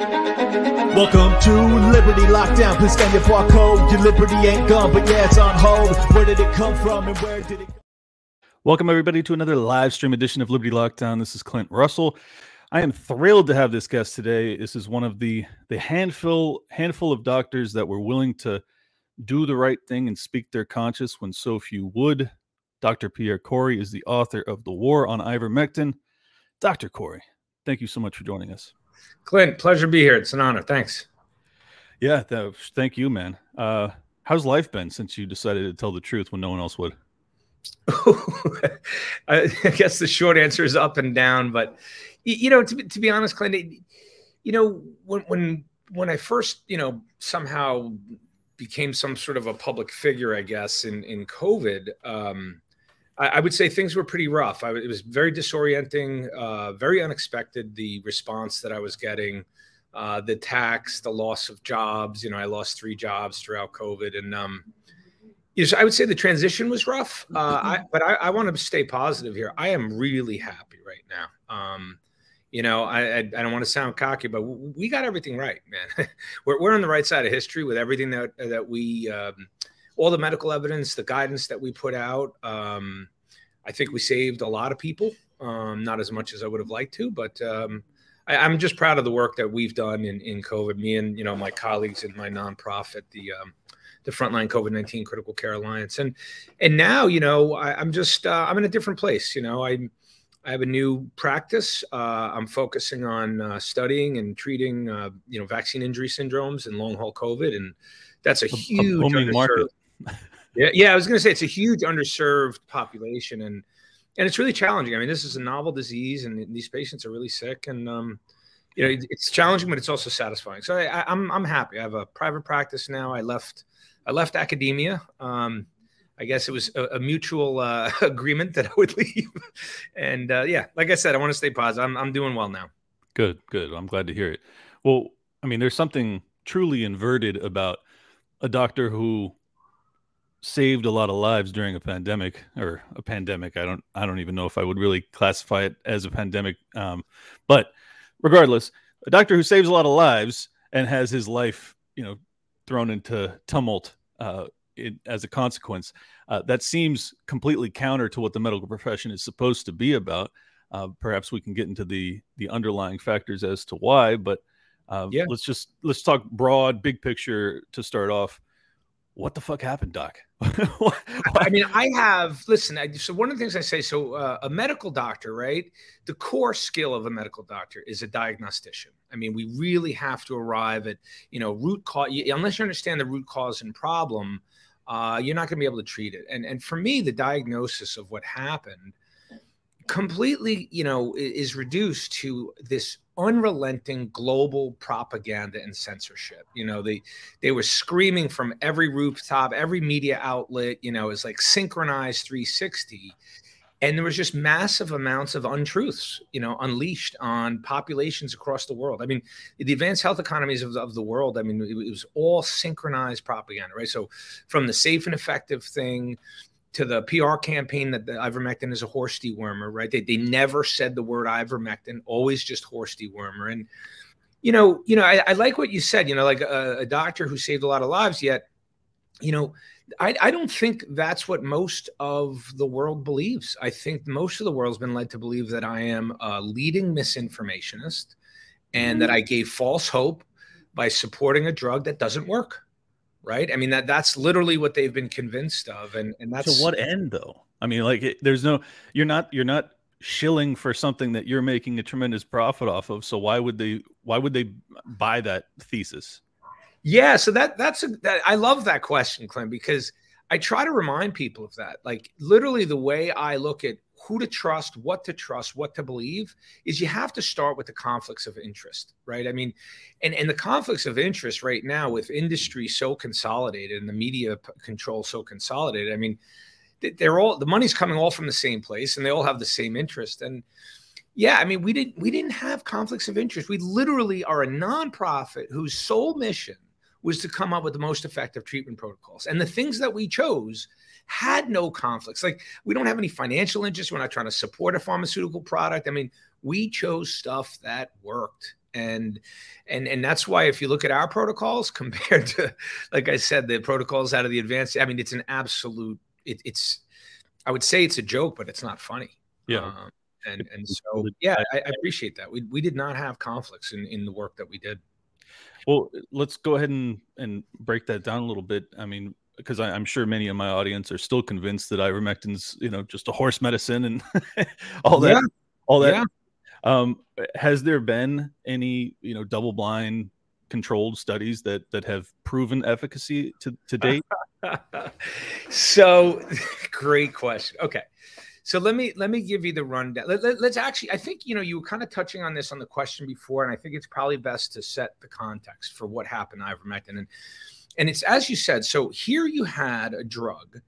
Welcome to Liberty Lockdown. Please scan your barcode. Your liberty ain't gone, but yeah, it's on hold. Where did it come from and where did it go? Welcome, everybody, to another live stream edition of Liberty Lockdown. This is Clint Russell. I am thrilled to have this guest today. This is one of the the handful handful of doctors that were willing to do the right thing and speak their conscience when so few would. Dr. Pierre Kory is the author of The War on Ivermectin. Dr. Kory, thank you so much for joining us. Clint, pleasure to be here. It's an honor. Thanks. Yeah, that, thank you, man. Uh, how's life been since you decided to tell the truth when no one else would? I guess the short answer is up and down, but you know, to, to be honest, Clint, you know, when when when I first, you know, somehow became some sort of a public figure, I guess, in in COVID, um, I, I would say things were pretty rough. I, it was very disorienting, uh, very unexpected. The response that I was getting, uh, the tax, the loss of jobs. You know, I lost three jobs throughout COVID, and um, I would say the transition was rough, uh, I, mm-hmm. but I, I, want to stay positive here. I am really happy right now. Um, you know, I, I, I don't want to sound cocky, but we got everything right, man. we're, we're on the right side of history with everything that that we, um, all the medical evidence, the guidance that we put out. Um, I think we saved a lot of people, um, not as much as I would have liked to, but um, I, am just proud of the work that we've done in, in COVID. Me and you know my colleagues in my nonprofit, the um, the Frontline COVID nineteen Critical Care Alliance, and and now you know I, am just uh, I'm in a different place. You know I I have a new practice. Uh, I'm focusing on uh, studying and treating uh, you know vaccine injury syndromes and long haul COVID, and that's a huge a market. Yeah, yeah, I was going to say it's a huge underserved population, and and it's really challenging. I mean, this is a novel disease, and these patients are really sick, and um, you know, it's challenging, but it's also satisfying. So I, I'm I'm happy. I have a private practice now. I left I left academia. Um, I guess it was a, a mutual uh, agreement that I would leave. and uh, yeah, like I said, I want to stay positive. I'm, I'm doing well now. Good, good. I'm glad to hear it. Well, I mean, there's something truly inverted about a doctor who saved a lot of lives during a pandemic or a pandemic. I don't, I don't even know if I would really classify it as a pandemic. Um, but regardless, a doctor who saves a lot of lives and has his life, you know, thrown into tumult uh, it, as a consequence. Uh, that seems completely counter to what the medical profession is supposed to be about. Uh, perhaps we can get into the the underlying factors as to why, but uh, yeah. let's just let's talk broad, big picture to start off what the fuck happened, Doc? I mean, I have listen. I, so one of the things I say, so uh, a medical doctor, right? The core skill of a medical doctor is a diagnostician. I mean, we really have to arrive at you know root cause. Unless you understand the root cause and problem, uh, you're not going to be able to treat it. And and for me, the diagnosis of what happened completely, you know, is reduced to this unrelenting global propaganda and censorship. You know, they they were screaming from every rooftop, every media outlet. You know, it's like synchronized 360, and there was just massive amounts of untruths. You know, unleashed on populations across the world. I mean, the advanced health economies of, of the world. I mean, it, it was all synchronized propaganda, right? So, from the safe and effective thing to the PR campaign that the ivermectin is a horse dewormer, right? They, they never said the word ivermectin, always just horse dewormer. And, you know, you know, I, I like what you said, you know, like a, a, doctor who saved a lot of lives, yet, you know, I, I don't think that's what most of the world believes. I think most of the world's been led to believe that I am a leading misinformationist and that mm. I gave false hope by supporting a drug that doesn't work right? I mean that that's literally what they've been convinced of, and and that's to what end though? I mean, like it, there's no you're not you're not shilling for something that you're making a tremendous profit off of. So why would they why would they buy that thesis? Yeah, so that that's a that, I love that question, Clint, because I try to remind people of that. Like literally the way I look at who to trust, what to trust, what to believe is you have to start with the conflicts of interest, right? I mean, and and the conflicts of interest right now with industry so consolidated and the media control so consolidated. I mean, they're all the money's coming all from the same place and they all have the same interest and yeah i mean we didn't we didn't have conflicts of interest we literally are a nonprofit whose sole mission was to come up with the most effective treatment protocols and the things that we chose had no conflicts. Like we don't have any financial interest. We're not trying to support a pharmaceutical product. I mean, We chose stuff that worked. And and and that's why if you look at our protocols compared to like i said the protocols out of the advanced i mean it's an absolute it, it's i would say it's a joke but it's not funny. Yeah. Um, and and so yeah I, I, appreciate that. We, we did not have conflicts in in the work that we did. Well let's go ahead and and break that down a little bit. I mean because i'm sure many of my audience are still convinced that ivermectin's you know just a horse medicine and all that yeah. all that yeah. Um, has there been any, you know, double blind controlled studies that that have proven efficacy to, to date? so great question. Okay. So let me let me give you the rundown. Let, us let, actually. I think you know you were kind of touching on this on the question before, and I think it's probably best to set the context for what happened to ivermectin. And and it's as you said. So here you had a drug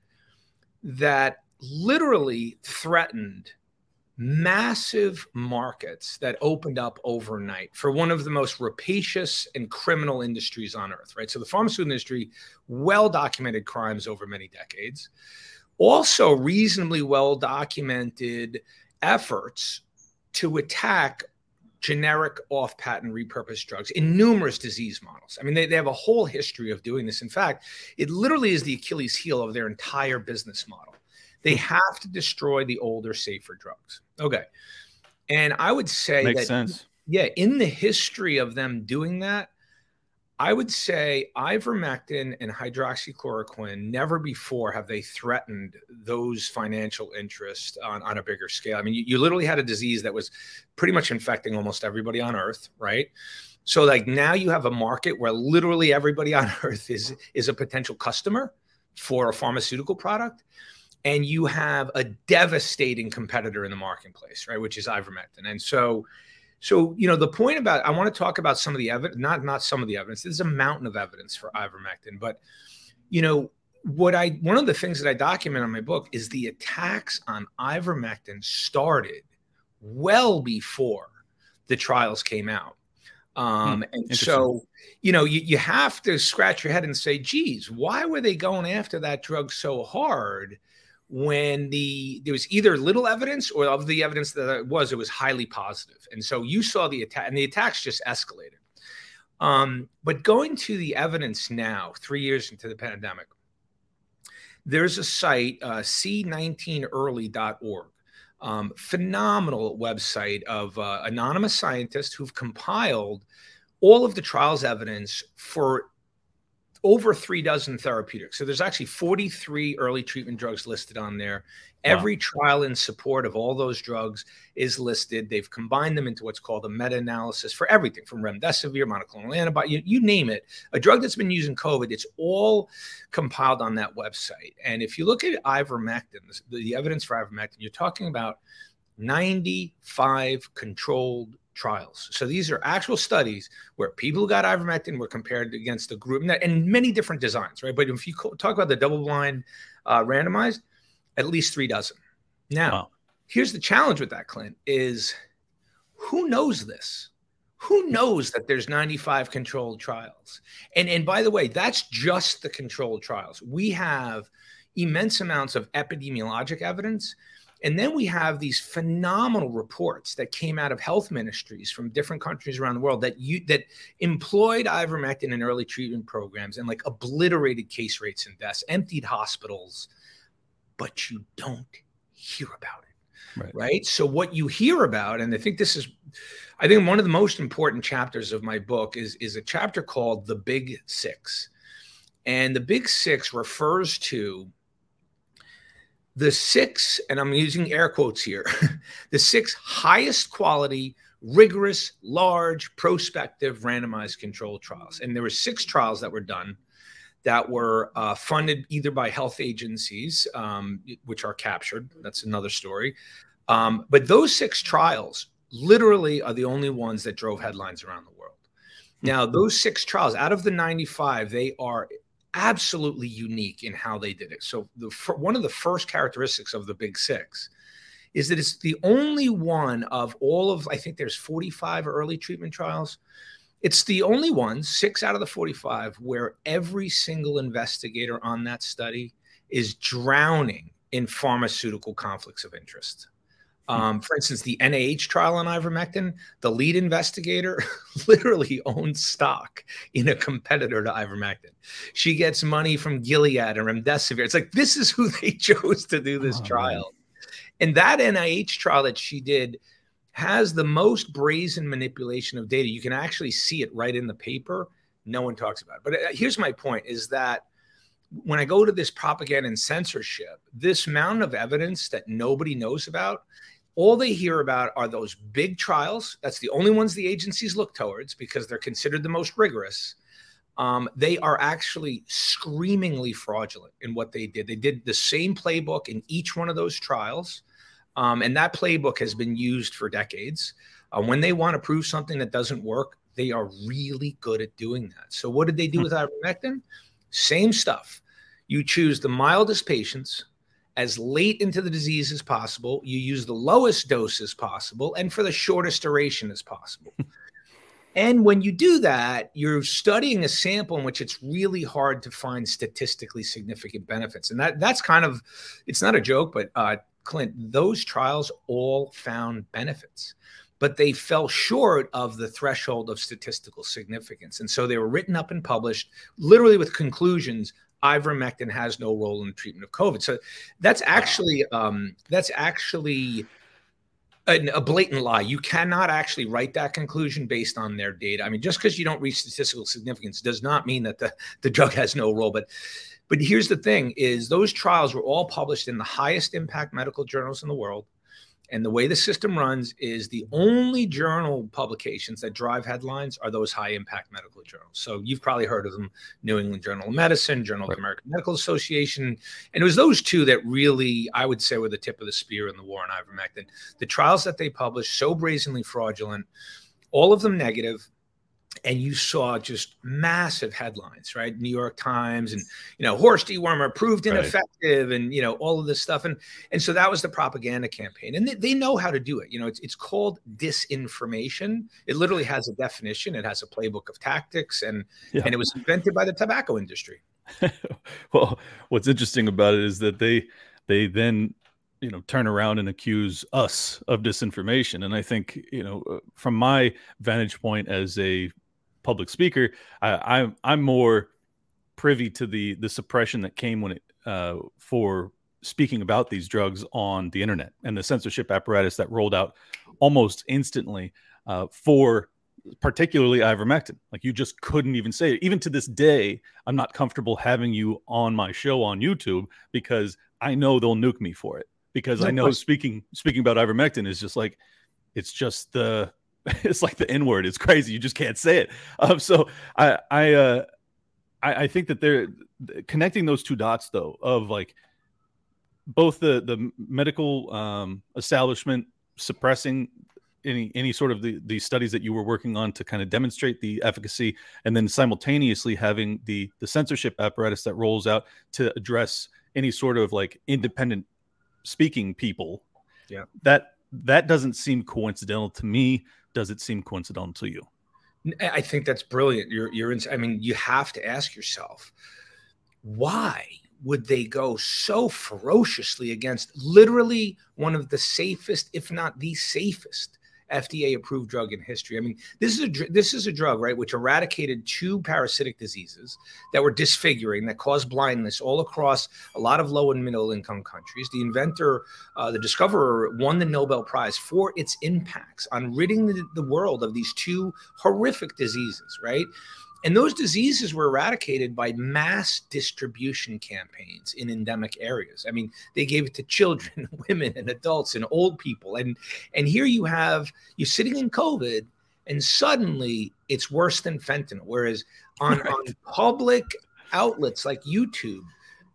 that literally threatened massive markets that opened up overnight for one of the most rapacious and criminal industries on earth, right? So the pharmaceutical industry, well documented crimes over many decades, also reasonably well documented efforts to attack generic off patent repurposed drugs in numerous disease models. I mean, they, they have a whole history of doing this. In fact, it literally is the Achilles heel of their entire business model. They hmm. have to destroy the older, safer drugs. Okay. And I would say makes that, sense. Yeah, in the history of them doing that, I would say ivermectin and hydroxychloroquine never before have they threatened those financial interests on, on a bigger scale. I mean, you, you literally had a disease that was pretty much infecting almost everybody on earth, right? So like now you have a market where literally everybody on earth is is a potential customer for a pharmaceutical product and you have a devastating competitor in the marketplace, right? Which is ivermectin. And so, so you know, the point about I want to talk about some of the evidence, not not some of the evidence. There's a mountain of evidence for ivermectin, but you know, what I one of the things that I document in my book is the attacks on ivermectin started well before the trials came out. Um, hmm, and so, you know, you, you have to scratch your head and say, geez, why were they going after that drug so hard? When the there was either little evidence or of the evidence that it was, it was highly positive. And so you saw the attack, and the attacks just escalated. Um, but going to the evidence now, three years into the pandemic, there's a site, uh, c19early.org. Um, phenomenal website of uh, anonymous scientists who've compiled all of the trials evidence for over three dozen therapeutics. So there's actually 43 early treatment drugs listed on there. Wow. Every trial in support of all those drugs is listed. They've combined them into what's called a meta-analysis for everything from remdesivir, monoclonal antibody, you, you name it. A drug that's been used in COVID, it's all compiled on that website. And if you look at ivermectin, the, the evidence for ivermectin, you're talking about 95 controlled trials. So these are actual studies where people who got ivermectin were compared against a group and many different designs, right? But if you talk about the double blind uh, randomized, at least three dozen. Now, wow. here's the challenge with that, Clint, is who knows this? Who knows that there's 95 controlled trials? And, and by the way, that's just the controlled trials. We have immense amounts of epidemiologic evidence and then we have these phenomenal reports that came out of health ministries from different countries around the world that you that employed ivermectin in early treatment programs and like obliterated case rates and deaths, emptied hospitals, but you don't hear about it. Right. right. So what you hear about, and I think this is I think one of the most important chapters of my book is is a chapter called The Big Six. And the Big Six refers to the six, and I'm using air quotes here, the six highest quality, rigorous, large, prospective, randomized controlled trials. And there were six trials that were done that were uh, funded either by health agencies, um, which are captured. That's another story. Um, but those six trials literally are the only ones that drove headlines around the world. Now, those six trials, out of the 95, they are absolutely unique in how they did it. So the one of the first characteristics of the Big Six is that it's the only one of all of I think there's 45 early treatment trials. It's the only one, six out of the 45, where every single investigator on that study is drowning in pharmaceutical conflicts of interest. Um, for instance, the NIH trial on ivermectin, the lead investigator literally owns stock in a competitor to ivermectin. She gets money from Gilead and remdesivir. It's like this is who they chose to do this oh, trial. Man. And that NIH trial that she did has the most brazen manipulation of data. You can actually see it right in the paper. No one talks about it. But uh, here's my point is that when I go to this propaganda and censorship, this mountain of evidence that nobody knows about, all they hear about are those big trials. That's the only ones the agencies look towards because they're considered the most rigorous. Um, they are actually screamingly fraudulent in what they did. They did the same playbook in each one of those trials. Um, and that playbook has been used for decades. Uh, when they want to prove something that doesn't work, they are really good at doing that. So, what did they do hmm. with ivermectin? Same stuff. You choose the mildest patients as late into the disease as possible. You use the lowest dose as possible and for the shortest duration as possible. and when you do that, you're studying a sample in which it's really hard to find statistically significant benefits. And that that's kind of it's not a joke, but uh, Clint, those trials all found benefits but they fell short of the threshold of statistical significance. And so they were written up and published literally with conclusions ivermectin has no role in the treatment of COVID. So that's actually um, that's actually a, a, blatant lie. You cannot actually write that conclusion based on their data. I mean, just because you don't reach statistical significance does not mean that the, the drug has no role. But but here's the thing: is those trials were all published in the highest impact medical journals in the world. And the way the system runs is the only journal publications that drive headlines are those high impact medical journals. So you've probably heard of them New England Journal of Medicine, Journal right. of the American Medical Association. And it was those two that really, I would say, were the tip of the spear in the war on ivermectin. The trials that they published, so brazenly fraudulent, all of them negative and you saw just massive headlines, right? New York Times and you know horse dewormer proved ineffective, right. and you know all of this stuff, and and so that was the propaganda campaign, and they, they know how to do it. You know, it's it's called disinformation. It literally has a definition. It has a playbook of tactics, and yeah. and it was invented by the tobacco industry. well, what's interesting about it is that they they then you know turn around and accuse us of disinformation and i think you know uh, from my vantage point as a public speaker, I, I'm I'm more privy to the the suppression that came when it uh, for speaking about these drugs on the internet and the censorship apparatus that rolled out almost instantly uh, for particularly ivermectin. Like you just couldn't even say it. Even to this day, I'm not comfortable having you on my show on YouTube because I know they'll nuke me for it. Because no I know question. speaking speaking about ivermectin is just like it's just the it's like the N word. It's crazy. You just can't say it. Um, so I I uh, I, I think that they're connecting those two dots though of like both the the medical um, establishment suppressing any any sort of the the studies that you were working on to kind of demonstrate the efficacy and then simultaneously having the the censorship apparatus that rolls out to address any sort of like independent speaking people yeah that that doesn't seem coincidental to me does it seem coincidental to you? I think that's brilliant. You're you're in, I mean, you have to ask yourself, why would they go so ferociously against literally one of the safest, if not the safest, FDA approved drug in history. I mean, this is a this is a drug, right, which eradicated two parasitic diseases that were disfiguring that caused blindness all across a lot of low and middle income countries. The inventor, uh, the discoverer, won the Nobel Prize for its impacts on ridding the, the world of these two horrific diseases, right? And those diseases were eradicated by mass distribution campaigns in endemic areas. I mean, they gave it to children, women, and adults and old people. And and here you have you're sitting in COVID, and suddenly it's worse than fentanyl. Whereas on, on public outlets like YouTube,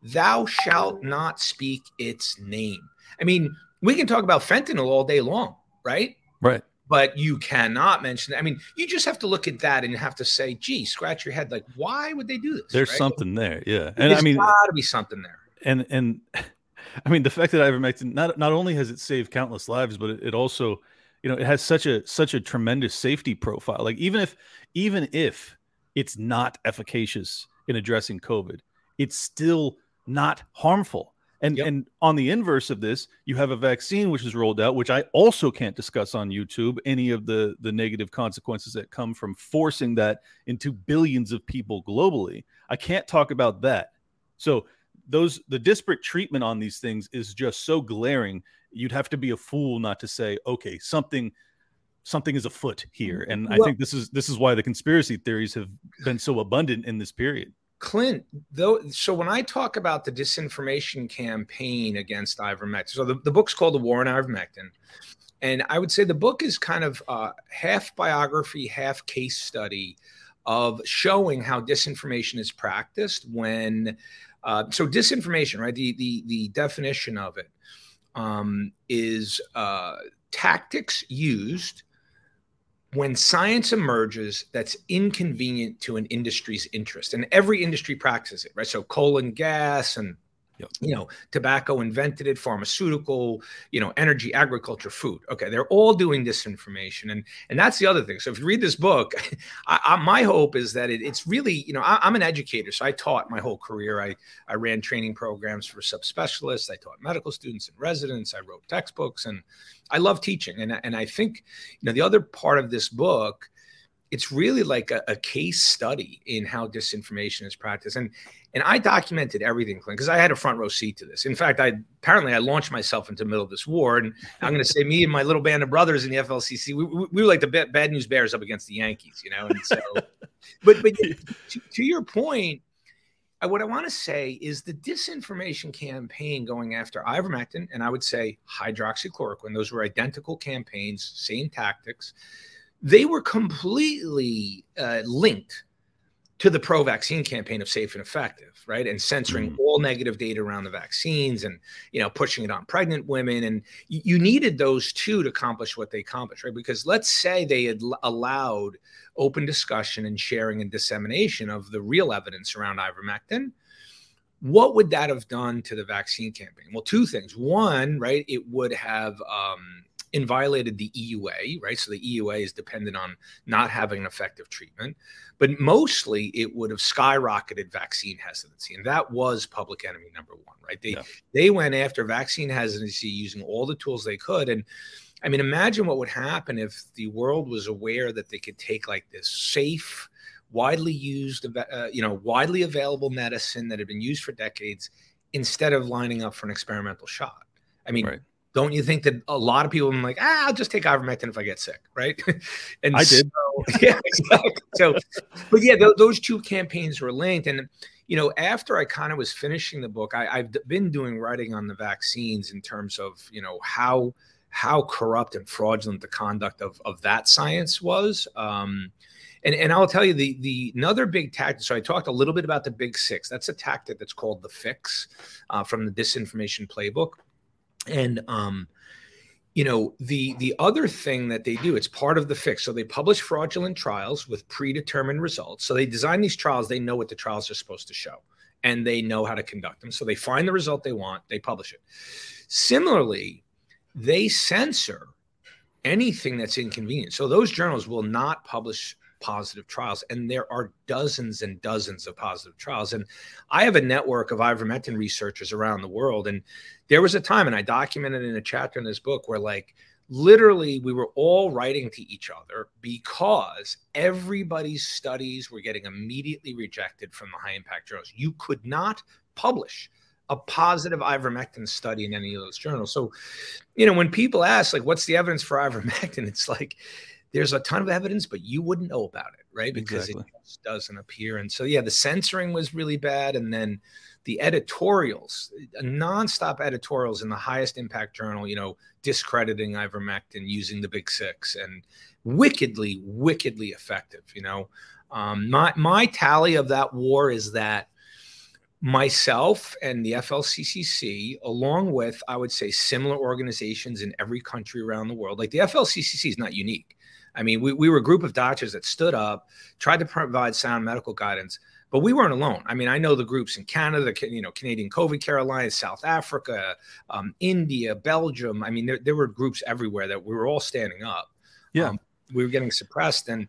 thou shalt not speak its name. I mean, we can talk about fentanyl all day long, right? Right but you cannot mention I mean, you just have to look at that and you have to say, gee, scratch your head. Like, why would they do this? There's right? something there. Yeah. And There's I mean, gotta be something there. And, and I mean, the fact that ivermectin, not, not only has it saved countless lives, but it, it also, you know, it has such a, such a tremendous safety profile. Like even if, even if it's not efficacious in addressing COVID, it's still not harmful. And Yep. and on the inverse of this, you have a vaccine which is rolled out, which I also can't discuss on YouTube any of the the negative consequences that come from forcing that into billions of people globally. I can't talk about that. So those the disparate treatment on these things is just so glaring. You'd have to be a fool not to say, okay, something something is afoot here. And I think this is this is why the conspiracy theories have been so abundant in this period. Clint, though, so when I talk about the disinformation campaign against ivermectin, so the, the book's called The War on Ivermectin. And I would say the book is kind of uh, half biography, half case study of showing how disinformation is practiced when, uh, so disinformation, right? The, the, the definition of it um, is uh, tactics used when science emerges that's inconvenient to an industry's interest and every industry practices it right? So coal and gas and Yep. you know tobacco invented it pharmaceutical you know energy agriculture food. Okay they're all doing disinformation and and that's the other thing. So if you read this book I, I, my hope is that it, it's really you know I, i'm an educator so i taught my whole career. I i ran training programs for subspecialists. I taught medical students and residents. I wrote textbooks and i love teaching and, and i think you know the other part of this book it's really like a, a case study in how disinformation is practiced and and i documented everything clint because i had a front row seat to this in fact i apparently i launched myself into the middle of this war and i'm going to say me and my little band of brothers in the FLCCC we, we, we were like the bad, bad news bears up against the yankees you know and so but but to, to your point I, what I want to say is the disinformation campaign going after ivermectin and I would say hydroxychloroquine. Those were identical campaigns, same tactics. They were completely uh, linked to the pro-vaccine campaign of safe and effective, right? And censoring Mhm. all negative data around the vaccines and you know pushing it on pregnant women. And you, you needed those two to accomplish what they accomplished, right? Because let's say they had l- allowed open discussion and sharing and dissemination of the real evidence around ivermectin what would that have done to the vaccine campaign well two things one right it would have um, inviolated the eua right so the eua is dependent on not having an effective treatment but mostly it would have skyrocketed vaccine hesitancy and that was public enemy number one right they Yeah. they went after vaccine hesitancy using all the tools they could and I mean, imagine what would happen if the world was aware that they could take like this safe, widely used, uh, you know, widely available medicine that had been used for decades instead of lining up for an experimental shot. I mean, Right. Don't you think that a lot of people are like, ah, I'll just take ivermectin if I get sick, right? and I did. so- yeah, exactly. So, but yeah, th- those two campaigns were linked, and you know, after I kind of was finishing the book, I, I've been doing writing on the vaccines in terms of you know how how corrupt and fraudulent the conduct of of that science was. Um, and, and I'll tell you the the another big tactic. So I talked a little bit about the big six. That's a tactic that's called the fix uh, from the disinformation playbook. And um, you know the the other thing that they do it's part of the fix. So they publish fraudulent trials with predetermined results. So they design these trials they know what the trials are supposed to show and they know how to conduct them. So they find the result they want they publish it. Similarly they censor anything that's inconvenient. So those journals will not publish positive trials and there are dozens and dozens of positive trials. And i have a network of ivermectin researchers around the world and there was a time and i documented in a chapter in this book where like literally we were all writing to each other because everybody's studies were getting immediately rejected from the high impact journals. You could not publish a positive ivermectin study in any of those journals. So you know when people ask like what's the evidence for ivermectin? It's like there's a ton of evidence, but you wouldn't know about it, right? Because Exactly. it just doesn't appear. And so, yeah, the censoring was really bad. And then the editorials, nonstop editorials in the highest impact journal, you know, discrediting ivermectin using the big six and wickedly, wickedly effective, you know. Um, my, my tally of that war is that myself and the FLCCC, along with, I would say, similar organizations in every country around the world, like the FLCCC is not unique. I mean, we, we were a group of doctors that stood up, tried to provide sound medical guidance, but we weren't alone. I mean, I know the groups in Canada, the you know Canadian COVID Care Alliance, South Africa, um, India, Belgium. I mean, there, there were groups everywhere that we were all standing up. Yeah. Um, we were getting suppressed, and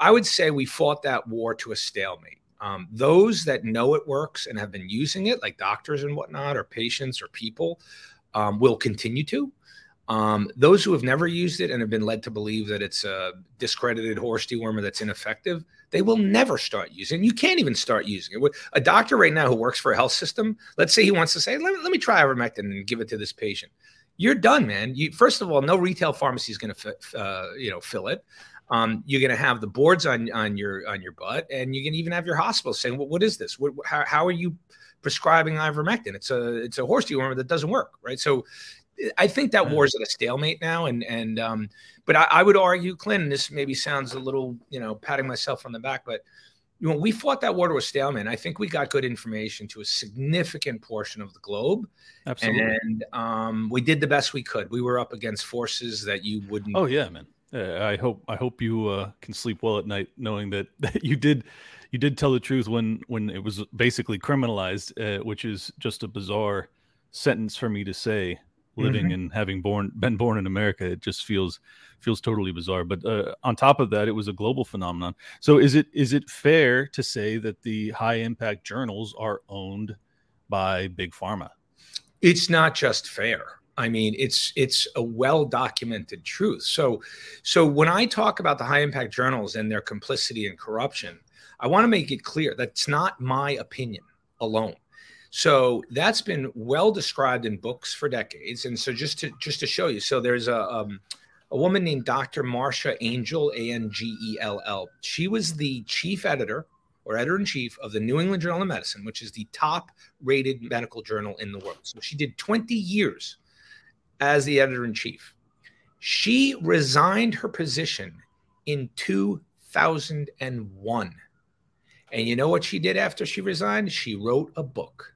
I would say we fought that war to a stalemate. Um, those that know it works and have been using it, like doctors and whatnot, or patients or people, um, will continue to. Um, those who have never used it and have been led to believe that it's a discredited horse dewormer that's ineffective, they will never start using. it. You can't even start using it. A doctor right now who works for a health system, let's say he wants to say, let me, let me try ivermectin and give it to this patient. You're done, man. You first of all, no retail pharmacy is going to, uh, you know, fill it. Um, you're going to have the boards on on your on your butt, and you can even have your hospital saying, "Well, what is this? What, how, how are you prescribing ivermectin? It's a it's a horse dewormer that doesn't work, right?" So I think that war is at a stalemate now, and and um, but I, I would argue, Clinton. This maybe sounds a little, you know, patting myself on the back, but you know, we fought that war to a stalemate. I think we got good information to a significant portion of the globe, Absolutely. and um, we did the best we could. We were up against forces that you wouldn't. Oh yeah, man. Uh, I hope I hope you uh, can sleep well at night, knowing that, that you did you did tell the truth when when it was basically criminalized, uh, which is just a bizarre sentence for me to say living mm-hmm. and having born been born in America, it just feels feels totally bizarre. But uh, on top of that, it was a global phenomenon. So is it is it fair to say that the high impact journals are owned by big pharma? It's not just fair. I mean, it's it's a well documented truth. So, so when I talk about the high impact journals and their complicity and corruption, I want to make it clear that's not my opinion alone. So that's been well described in books for decades. And so just to just to show you, so there's a um, a woman named Dr. Marcia Angell, A N G E L L. She was the chief editor or editor in chief of the New England Journal of Medicine, which is the top rated medical journal in the world. So she did 20 years as the editor in chief. She resigned her position in 2001. And you know what she did after she resigned? She wrote a book.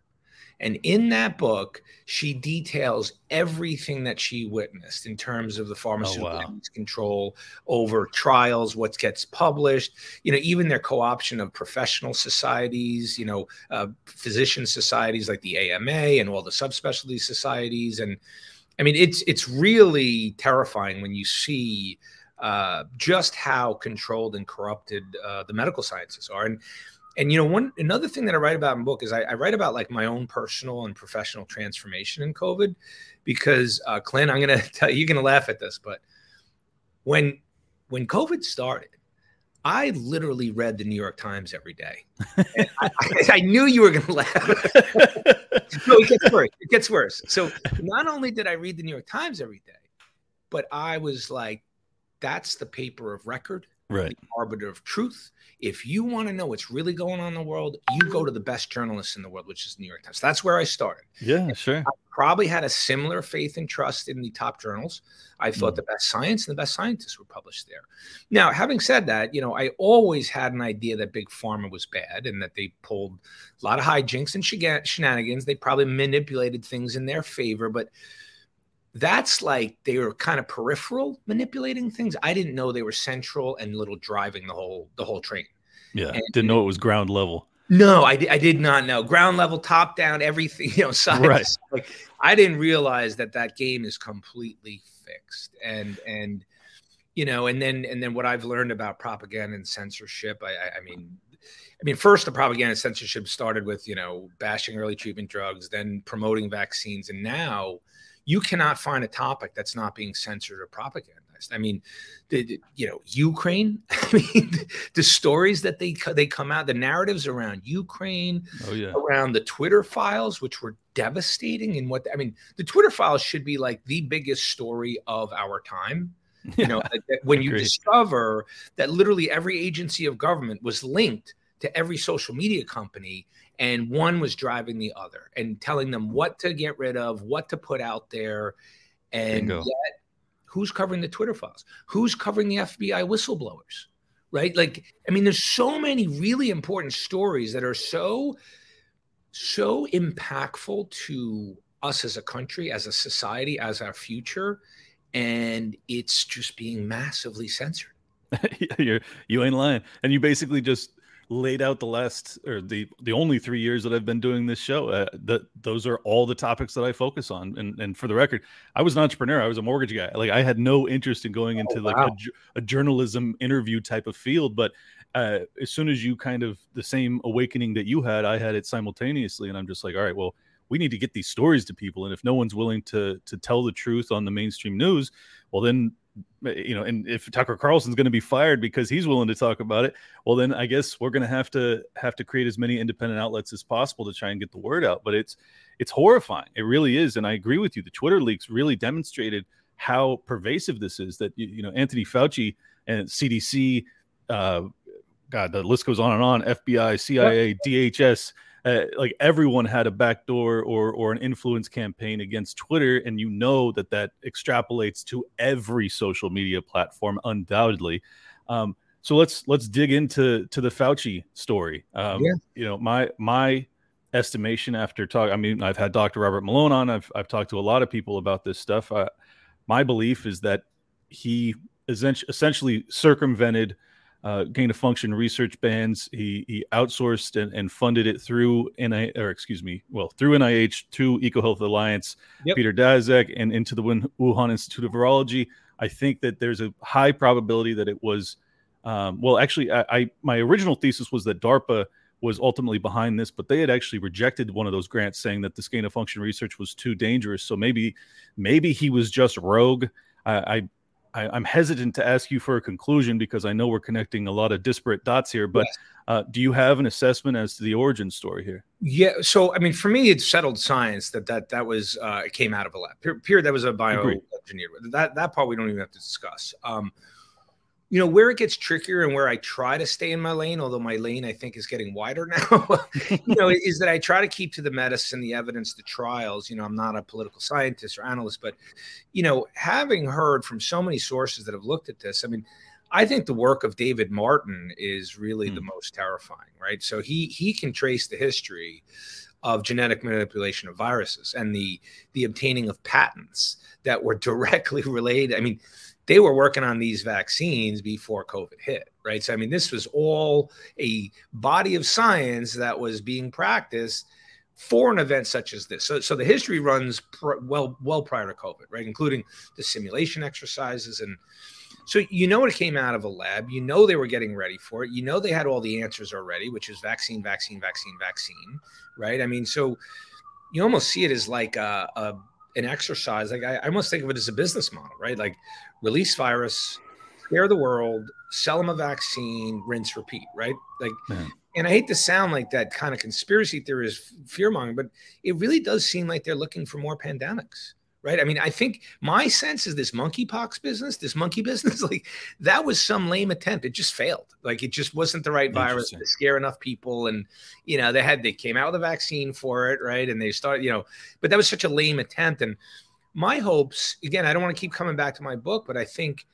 And in that book, she details everything that she witnessed in terms of the pharmaceutical oh, wow. control over trials, what gets published, you know, even their co option of professional societies, you know, uh, physician societies like the AMA and all the subspecialty societies. And I mean, it's, it's really terrifying when you see uh, just how controlled and corrupted uh, the medical sciences are. And and you know one another thing that i write about in book is I, I, write about like my own personal and professional transformation in covid because uh, clint i'm gonna tell you you're gonna laugh at this but when when covid started i literally read the new york times every day. I, I, I, knew you were gonna laugh. No it gets worse. It gets worse. So not only did i read the new york times every day but i was like that's the paper of record right. arbiter of truth. If you want to know what's really going on in the world, you go to the best journalists in the world, which is New York Times. That's where I started. Yeah, sure. I probably had a similar faith and trust in the top journals. I thought mm. the best science and the best scientists were published there. Now, having said that, you know, I always had an idea that big pharma was bad and that they pulled a lot of hijinks and shenanigans. They probably manipulated things in their favor, but that's like they were kind of peripheral manipulating things. I didn't know they were central and little driving the whole the whole train. Yeah, and, didn't know it was ground level. No, I, I did not know ground level, top down, everything. You know, size. Right. Like I didn't realize that that game is completely fixed. And and you know, and then and then what I've learned about propaganda and censorship. I, I, I mean, I mean, first the propaganda and censorship started with you know bashing early treatment drugs, then promoting vaccines, and now you cannot find a topic that's not being censored or propagandized. I mean, the, the, you know, Ukraine. I mean, the, the, stories that they they come out, the narratives around Ukraine, oh, yeah. around the Twitter files, which were devastating. And what I mean, the Twitter files should be like the biggest story of our time. You know, when you discover that literally every agency of government was linked to every social media company and one was driving the other and telling them what to get rid of, what to put out there. And yet, who's covering the Twitter files? Who's covering the FBI whistleblowers? Right? Like, I mean, there's so many really important stories that are so, so impactful to us as a country, as a society, as our future. And it's just being massively censored. You're, you ain't lying. And you basically just laid out the last or the the only three years that I've been doing this show. Uh, that those are all the topics that I focus on. And and for the record, I was an entrepreneur. I was a mortgage guy. Like I had no interest in going into oh, like a, a, journalism interview type of field. But uh, as soon as you kind of the same awakening that you had, I had it simultaneously, and I'm just like, all right, well we need to get these stories to people and if no one's willing to to tell the truth on the mainstream news well then you know and if tucker carlson's going to be fired because he's willing to talk about it well then i guess we're going to have to have to create as many independent outlets as possible to try and get the word out. But it's it's horrifying. It really is. And i agree with you. The twitter leaks really demonstrated how pervasive this is that you know anthony fauci and cdc uh god the list goes on and on fbi cia dhs uh, like everyone had a backdoor or or an influence campaign against Twitter, and you know that that extrapolates to every social media platform, undoubtedly. Um, so let's let's dig into to the Fauci story. Um, yeah. You know, my my estimation after talk. I mean, I've had Dr. Robert Malone on. I've I've talked to a lot of people about this stuff. Uh, my belief is that he essentially circumvented uh, gain of function research bans. He he outsourced and, and funded it through NIH, or excuse me, well through NIH to EcoHealth Alliance, yep. Peter Daszak, and into the Wuhan Institute of Virology. I think that there's a high probability that it was. Um, well, actually, I, I my original thesis was that DARPA was ultimately behind this, but they had actually rejected one of those grants, saying that this gain of function research was too dangerous. So maybe maybe he was just rogue. I, I I, am hesitant to ask you for a conclusion because I know we're connecting a lot of disparate dots here. But yes. uh, do you have an assessment as to the origin story here? Yeah. So I mean, for me, it's settled science that that that was uh, came out of a lab. Period. That was a bioengineer. That that part we don't even have to discuss. Um, you know where it gets trickier and where I try to stay in my lane, although my lane I think is getting wider now. you know, is that I try to keep to the medicine, the evidence, the trials. You know, I'm not a political scientist or analyst, but you know, having heard from so many sources that have looked at this, I mean, I think the work of David Martin is really the hmm. most terrifying, right? So he he can trace the history of genetic manipulation of viruses and the the obtaining of patents that were directly related. I mean they were working on these vaccines before COVID hit, right? So, I mean, this was all a body of science that was being practiced for an event such as this. So, so the history runs pr- well, well prior to COVID, right? Including the simulation exercises. And so, you know, it came out of a lab, you know, they were getting ready for it. You know, they had all the answers already, which is vaccine, vaccine, vaccine, vaccine, right? I mean, so you almost see it as like a, a an exercise. Like I, I almost think of it as a business model, right? Like release virus, scare the world, sell them a vaccine, rinse, repeat, right? Like, and I hate to sound like that kind of conspiracy theorist fear mongering, but it really does seem like they're looking for more pandemics right? I mean, I think my sense is this monkeypox business, this monkey business, like that was some lame attempt. It just failed. Like it just wasn't the right virus to scare enough people. And, you know, they had, they came out with a vaccine for it, right? And they started, you know, but that was such a lame attempt. And my hopes, again, I don't want to keep coming back to my book, but I think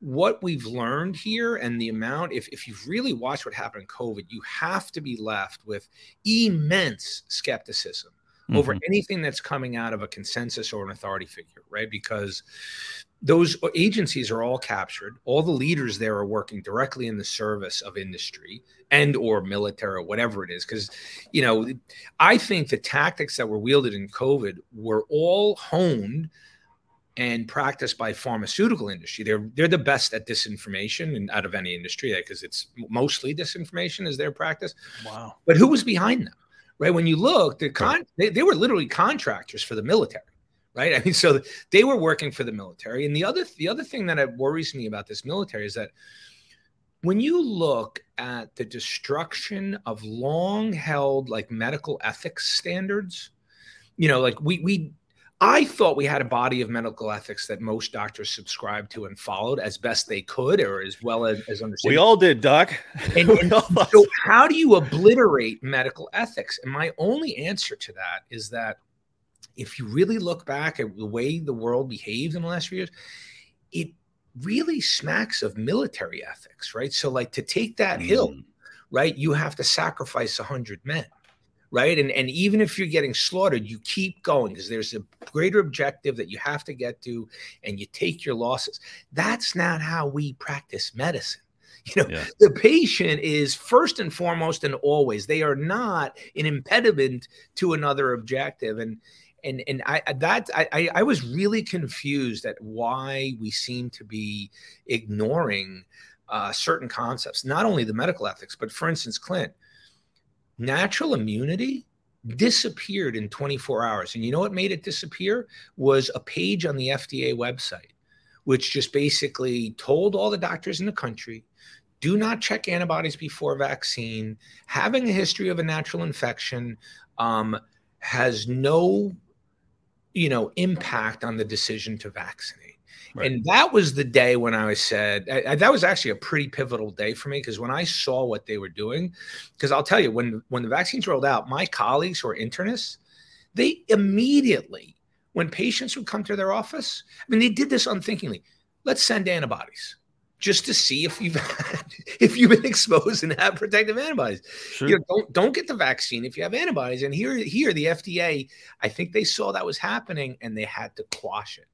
what we've learned here and the amount, if, if you've really watched what happened in COVID, you have to be left with immense skepticism mm-hmm. over anything that's coming out of a consensus or an authority figure, right? Because those agencies are all captured. All the leaders there are working directly in the service of industry and or military or whatever it is. Because you know i think the tactics that were wielded in covid were all honed and practiced by pharmaceutical industry. They're they're the best at disinformation and out of any industry because it's mostly disinformation is their practice. Wow. But who was behind them right? When you look, the con- they, they were literally contractors for the military, right? I mean, so they were working for the military. And the other the other thing that worries me about this military is that when you look at the destruction of long held like medical ethics standards, you know, like we we I thought we had a body of medical ethics that most doctors subscribed to and followed as best they could, or as well as, as understood. We all did, Doc. And, and so, how do you obliterate medical ethics? And my only answer to that is that if you really look back at the way the world behaved in the last few years, it really smacks of military ethics, right? So, like to take that mm. hill, right, you have to sacrifice a hundred men right? And and even if you're getting slaughtered, you keep going because there's a greater objective that you have to get to, and you take your losses. That's not how we practice medicine. You know, yeah. the patient is first and foremost and always. They are not an impediment to another objective. And and and I that I I was really confused at why we seem to be ignoring uh, certain concepts, not only the medical ethics, but for instance, Clint, natural immunity disappeared in 24 hours. And you know what made it disappear? Was a page on the FDA website, which just basically told all the doctors in the country do not check antibodies before vaccine. Having a history of a natural infection um, has no, you know, impact on the decision to vaccinate. Right. And that was the day when I said I, I, that was actually a pretty pivotal day for me because when I saw what they were doing, because I'll tell you when when the vaccines rolled out, my colleagues who are internists, they immediately when patients would come to their office, I mean they did this unthinkingly. Let's send antibodies just to see if you've had, if you've been exposed and have protective antibodies. Sure. You know, don't don't get the vaccine if you have antibodies. And here here the FDA, I think they saw that was happening and they had to quash it.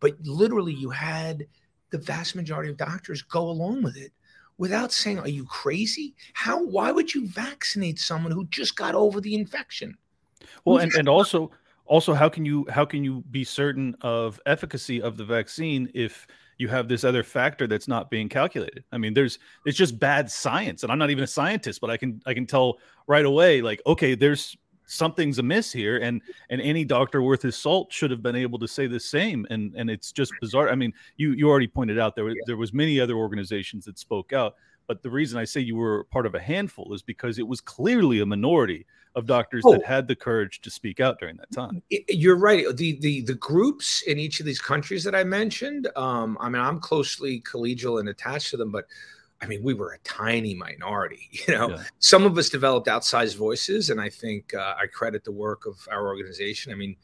But literally, you had the vast majority of doctors go along with it without saying, Are you crazy? How, why would you vaccinate someone who just got over the infection? Well, and, and also, also, how can you how can you be certain of efficacy of the vaccine if you have this other factor that's not being calculated. I mean, there's it's just bad science, and I'm not even a scientist, but I can I can tell right away, like, okay, there's something's amiss here and and any doctor worth his salt should have been able to say the same and and it's just bizarre i mean you you already pointed out there yeah. there was many other organizations that spoke out but the reason i say you were part of a handful is because it was clearly a minority of doctors oh. that had the courage to speak out during that time you're right the the the groups in each of these countries that i mentioned um i mean i'm closely collegial and attached to them but I mean, we were a tiny minority. You know, yeah. some of us developed outsized voices, and I think uh, I credit the work of our organization. I mean,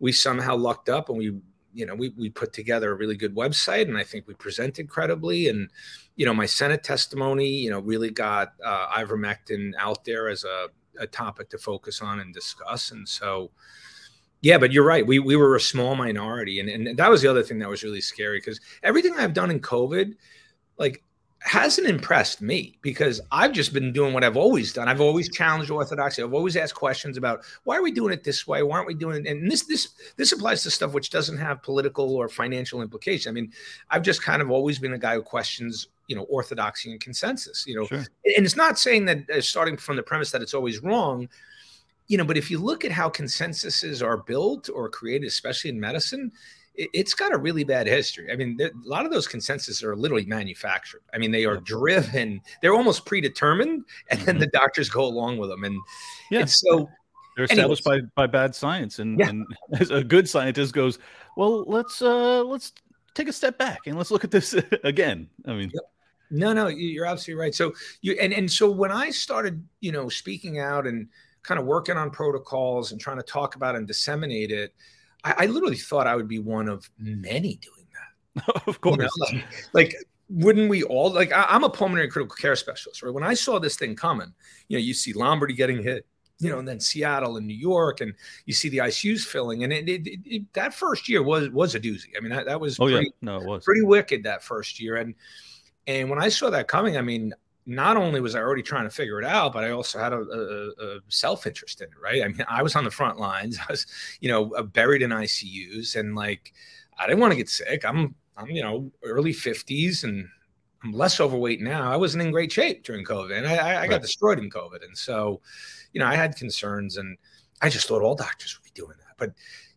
we somehow lucked up, and we, you know, we we put together a really good website, and I think we presented credibly. And you know, my Senate testimony, you know, really got uh, ivermectin out there as a, a topic to focus on and discuss. And so, yeah, but you're right. We we were a small minority, and and that was the other thing that was really scary because everything I've done in COVID, like hasn't impressed me because I've just been doing what I've always done. I've always challenged orthodoxy. I've always asked questions about why are we doing it this way? Why aren't we doing it? And this this this applies to stuff which doesn't have political or financial implication. I mean, I've just kind of always been a guy who questions, you know, orthodoxy and consensus. You know, sure. and it's not saying that uh, starting from the premise that it's always wrong. You know, but if you look at how consensuses are built or created, especially in medicine, it's got a really bad history. I mean, a lot of those consensus are literally manufactured. I mean, they are driven, they're almost predetermined, and then mm-hmm. the doctors go along with them. And, yeah. so they're established anyways. by, by bad science. And, yeah. and as a good scientist goes, well, let's uh let's take a step back and let's look at this again. I mean, yep. no, no, you're absolutely right. So you and and so when I started, you know, speaking out and kind of working on protocols and trying to talk about and disseminate it, I, I literally thought I would be one of many doing that. of course. You know, like, like, wouldn't we all like I, am a pulmonary critical care specialist, right? When I saw this thing coming, you know, you see Lombardy getting hit, you know, and then Seattle and New York, and you see the ICUs filling, and it, it, it, that first year was was a doozy. I mean, that, that was oh pretty, yeah, no, it was pretty wicked that first year, and and when I saw that coming, I mean, not only was I already trying to figure it out, but I also had a, a, a self interest in it, right? I mean, I was on the front lines. I was, you know, uh, buried in ICUs, and like, I didn't want to get sick. I'm, I'm, you know, early fifties, and I'm less overweight now. I wasn't in great shape during COVID, and I, I right. got destroyed in COVID, and so, you know, I had concerns, and I just thought all doctors would be doing that, but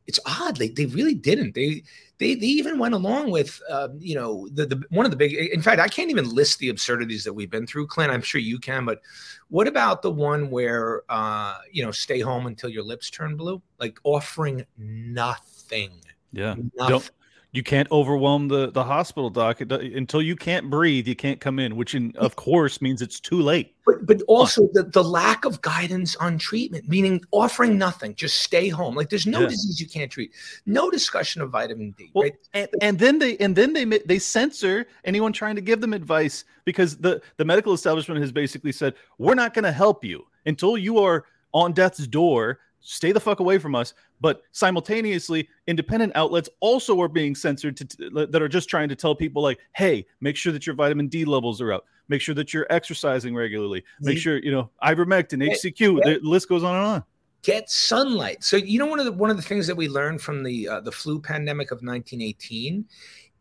it's odd. They, they really didn't. They they they even went along with uh, you know the, the one of the big. In fact, I can't even list the absurdities that we've been through, Clint. I'm sure you can, but what about the one where uh, you know stay home until your lips turn blue, like offering nothing. Yeah. Nothing. Don't you can't overwhelm the the hospital doc. Until you can't breathe you can't come in which in, of course means it's too late. But, but also the, the lack of guidance on treatment meaning offering nothing just stay home. Like there's no yeah. disease you can't treat. No discussion of vitamin d well, right? and, and then they and then they they censor anyone trying to give them advice because the the medical establishment has basically said we're not going to help you until you are on death's door stay the fuck away from us. But simultaneously, independent outlets also are being censored to, that are just trying to tell people like, hey, make sure that your vitamin D levels are up. make sure that you're exercising regularly, make sure you know ivermectin, HCQ. The list goes on and on. Get sunlight. So you know one of the one of the things that we learned from the uh, the flu pandemic of 1918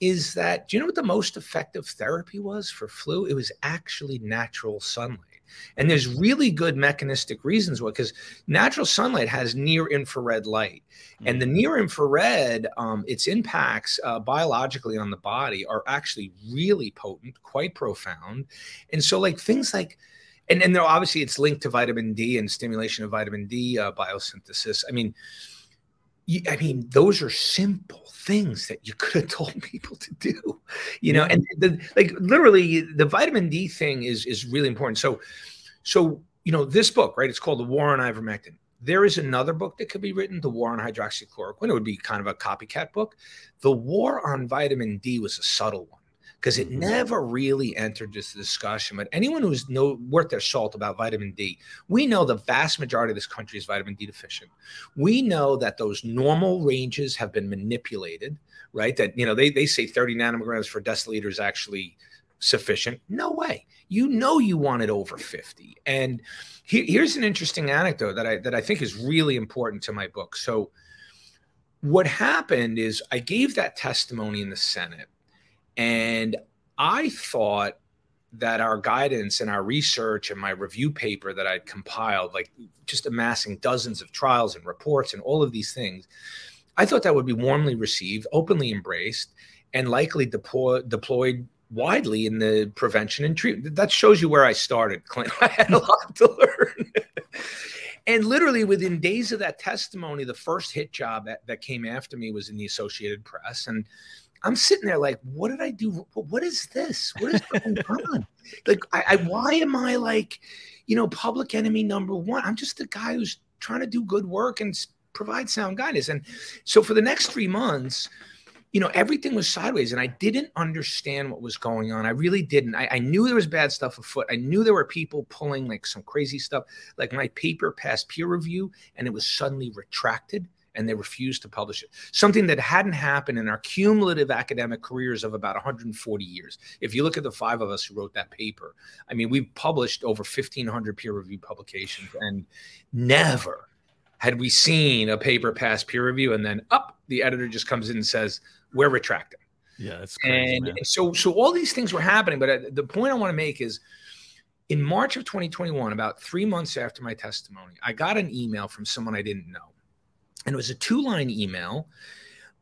is that do you know what the most effective therapy was for flu? It was actually natural sunlight. And there's really good mechanistic reasons why, because natural sunlight has near infrared light. And the mm. near infrared, um, its impacts uh, biologically on the body are actually really potent, quite profound. And so, like things like, and, and obviously it's linked to vitamin D and stimulation of vitamin D uh, biosynthesis. I mean, I mean, those are simple things that you could have told people to do, you know. And the, like literally, the vitamin D thing is is really important. So, so you know, this book, right? It's called The War on Ivermectin. There is another book that could be written, The War on Hydroxychloroquine. It would be kind of a copycat book. The War on Vitamin D was a subtle one because it mm-hmm. never really entered this discussion. But anyone who's know worth their salt about vitamin D, we know the vast majority of this country is vitamin D deficient. We know that those normal ranges have been manipulated, right? That you know they they say 30 nanograms per deciliter is actually sufficient. No way. You know you want it over 50. And he, here's an interesting anecdote that I that I think is really important to my book. So what happened is I gave that testimony in the Senate and I thought that our guidance and our research and my review paper that I'd compiled, like just amassing dozens of trials and reports and all of these things, I thought that would be warmly received, openly embraced, and likely deploy, deployed widely in the prevention and treatment. That shows you where I started, Clint. I had a lot to learn. and literally within days of that testimony, the first hit job that, that came after me was in the Associated Press. And I'm sitting there like, what did I do? What is this? What is going on? Like, I, I, why am I like, you know, public enemy number one? I'm just a guy who's trying to do good work and provide sound guidance. And so for the next three months, you know, everything was sideways and I didn't understand what was going on. I really didn't. I, I, knew there was bad stuff afoot. I knew there were people pulling like some crazy stuff. Like my paper passed peer review and it was suddenly retracted and they refused to publish it. Something that hadn't happened in our cumulative academic careers of about 140 years. If you look at the five of us who wrote that paper, I mean, we've published over 1,500 peer reviewed publications, and never had we seen a paper pass peer review and then up the editor just comes in and says, We're retracting. Yeah, it's crazy, and man. so so all these things were happening. But uh, the point I want to make is in March of 2021, about three months after my testimony, I got an email from someone I didn't know and it was a two line email.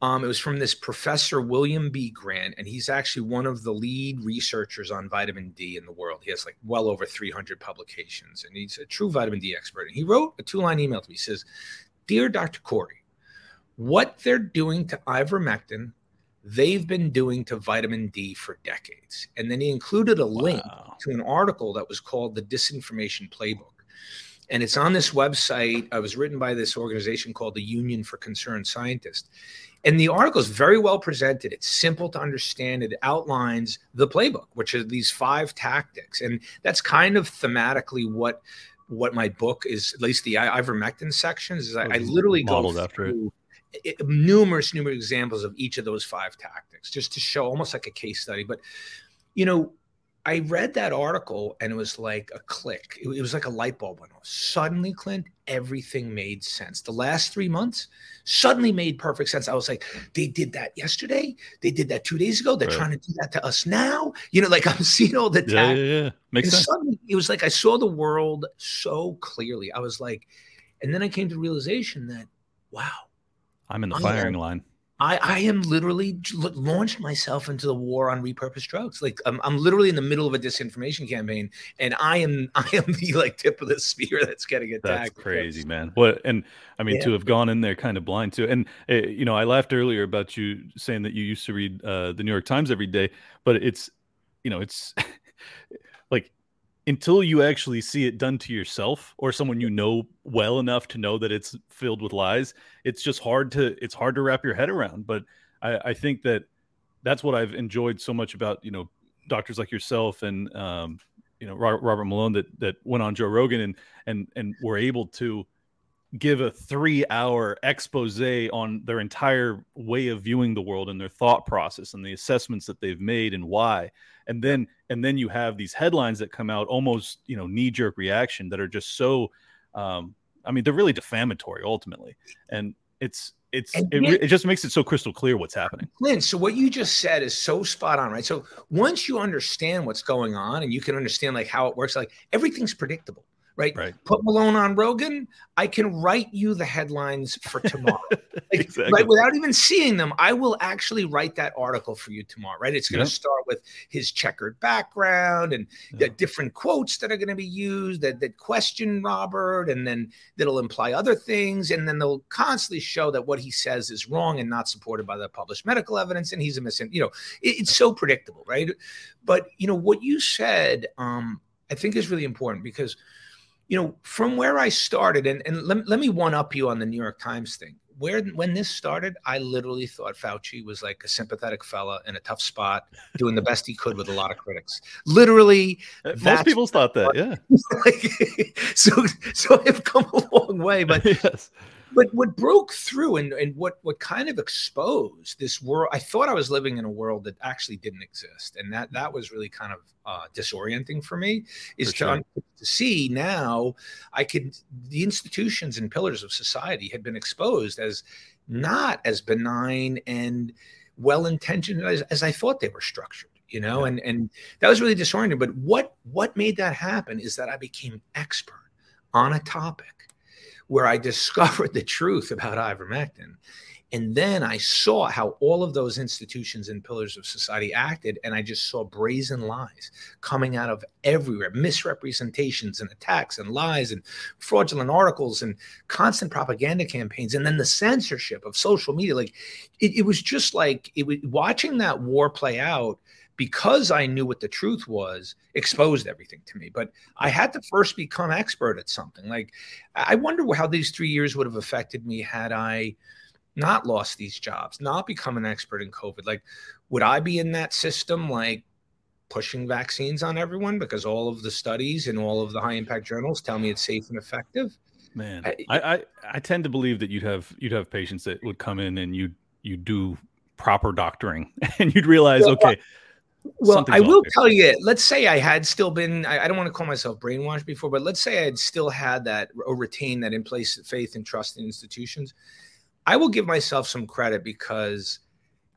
Um, it was from this professor William B. Grant, and he's actually one of the lead researchers on vitamin D in the world. He has like well over 300 publications, and he's a true vitamin D expert. And he wrote a two line email to me. He says, "Dear Dr. Kory, what they're doing to ivermectin, they've been doing to vitamin D for decades." And then he included a link wow. to an article that was called "The Disinformation Playbook." And it's on this website. It was written by this organization called the Union for Concerned Scientists. And the article is very well presented. It's simple to understand. It outlines the playbook, which are these five tactics. And that's kind of thematically what what my book is, at least the ivermectin sections, is I, I literally go through it. It, numerous, numerous examples of each of those five tactics just to show almost like a case study. But, you know, I read that article and it was like a click. It, it, was like a light bulb went off. Suddenly, Clint, everything made sense. The last three months suddenly made perfect sense. I was like, they did that yesterday. They did that two days ago. They're right. trying to do that to us now. You know, like I'm seeing all the yeah, yeah, yeah. Makes sense. Suddenly, it was like I saw the world so clearly. I was like, and then I came to the realization that, wow, I'm in the firing line. I, I am literally launched myself into the war on repurposed drugs. Like I'm, I'm literally in the middle of a disinformation campaign, and I am I am the like tip of the spear that's getting attacked. That's crazy, man. What and I mean yeah. to have gone in there kind of blind too. And uh, you know, I laughed earlier about you saying that you used to read uh, the New York Times every day, but it's you know it's like until you actually see it done to yourself or someone you know well enough to know that it's filled with lies it's just hard to it's hard to wrap your head around. But i, I think that that's what i've enjoyed so much about you know doctors like yourself and um, you know robert malone that that went on joe rogan and and and were able to give a three hour expose on their entire way of viewing the world and their thought process and the assessments that they've made and why. And then and then you have these headlines that come out almost you know knee jerk reaction that are just so um i mean they're really defamatory ultimately. And it's it's it, it, just makes it so crystal clear what's happening. Lynn so what you just said is so spot on right? So once you understand what's going on and you can understand like how it works like everything's predictable right? right. Put Malone on Rogan. I can write you the headlines for tomorrow, like, exactly. right? Without even seeing them, I will actually write that article for you tomorrow, right? It's going to start with his checkered background and the different quotes that are going to be used that that question Robert, and then that'll imply other things, and then they'll constantly show that what he says is wrong and not supported by the published medical evidence, and he's a missing. You know, it, it's so predictable, right? But you know what you said, um, I think is really important because you know, from where I started, and, and let, let me one up you on the New York Times thing. Where when this started, I literally thought Fauci was like a sympathetic fella in a tough spot, doing the best he could with a lot of critics. Literally, uh, most people thought that, yeah. like, so, so I've come a long way, but yes but what broke through and, and what what kind of exposed this world i thought i was living in a world that actually didn't exist and that that was really kind of uh, disorienting for me is for sure. to, to see now i could the institutions and pillars of society had been exposed as not as benign and well intentioned as, as i thought they were structured you know yeah. and and that was really disorienting but what what made that happen is that i became expert on a topic where I discovered the truth about ivermectin. And then I saw how all of those institutions and pillars of society acted, and I just saw brazen lies coming out of everywhere misrepresentations and attacks and lies and fraudulent articles and constant propaganda campaigns, and then the censorship of social media. Like it, it was just like it was watching that war play out because I knew what the truth was, exposed everything to me. But I had to first become expert at something. Like, I wonder how these three years would have affected me had I not lost these jobs, not become an expert in COVID. Like, would I be in that system, like pushing vaccines on everyone because all of the studies and all of the high impact journals tell me it's safe and effective? Man, I, I, I tend to believe that you'd have you'd have patients that would come in and you you do proper doctoring and you'd realize, okay, well, I will tell you, let's say I had still been, I, I, don't want to call myself brainwashed before, but let's say I had still had that or retained that in place faith and trust in institutions. I will give myself some credit because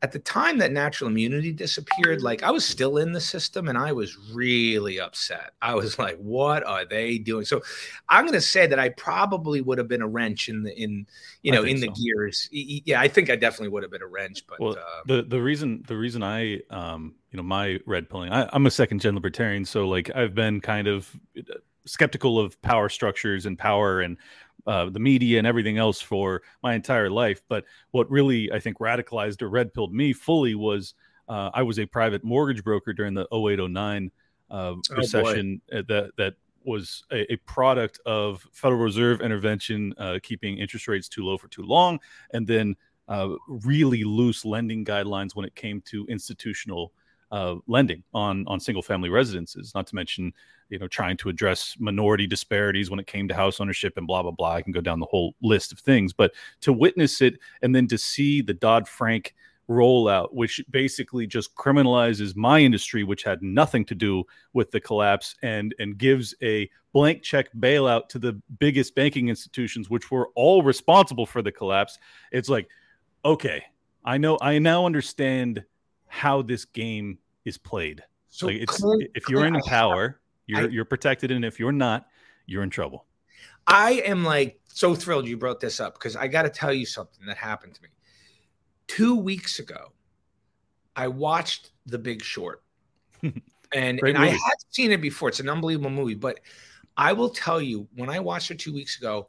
at the time that natural immunity disappeared, like I was still in the system and I was really upset. I was like, what are they doing? So I'm going to say that I probably would have been a wrench in the, in, you know, in the gears. Yeah, I think I definitely would have been a wrench, but well, uh, the, the reason, the reason I, um, you know, my red pilling, I, I'm a second gen libertarian. So like I've been kind of uh, skeptical of power structures and power and uh, the media and everything else for my entire life. But what really I think radicalized or red pilled me fully was uh, I was a private mortgage broker during the 0809 uh, oh, recession uh, that that was a, a, product of Federal Reserve intervention, uh, keeping interest rates too low for too long, and then uh, really loose lending guidelines when it came to institutional uh, lending on on single family residences. Not to mention, you know, trying to address minority disparities when it came to house ownership and blah blah blah. I can go down the whole list of things, but to witness it and then to see the Dodd Frank rollout, which basically just criminalizes my industry, which had nothing to do with the collapse, and and gives a blank check bailout to the biggest banking institutions, which were all responsible for the collapse. It's like, okay, I know, I now understand how this game is played. So like it's if you're in power, you're I, you're protected, and if you're not, you're in trouble. I am like so thrilled you brought this up because I got to tell you something that happened to me two weeks ago. I watched The Big Short, and, and I had seen it before. It's an unbelievable movie, but I will tell you when I watched it two weeks ago,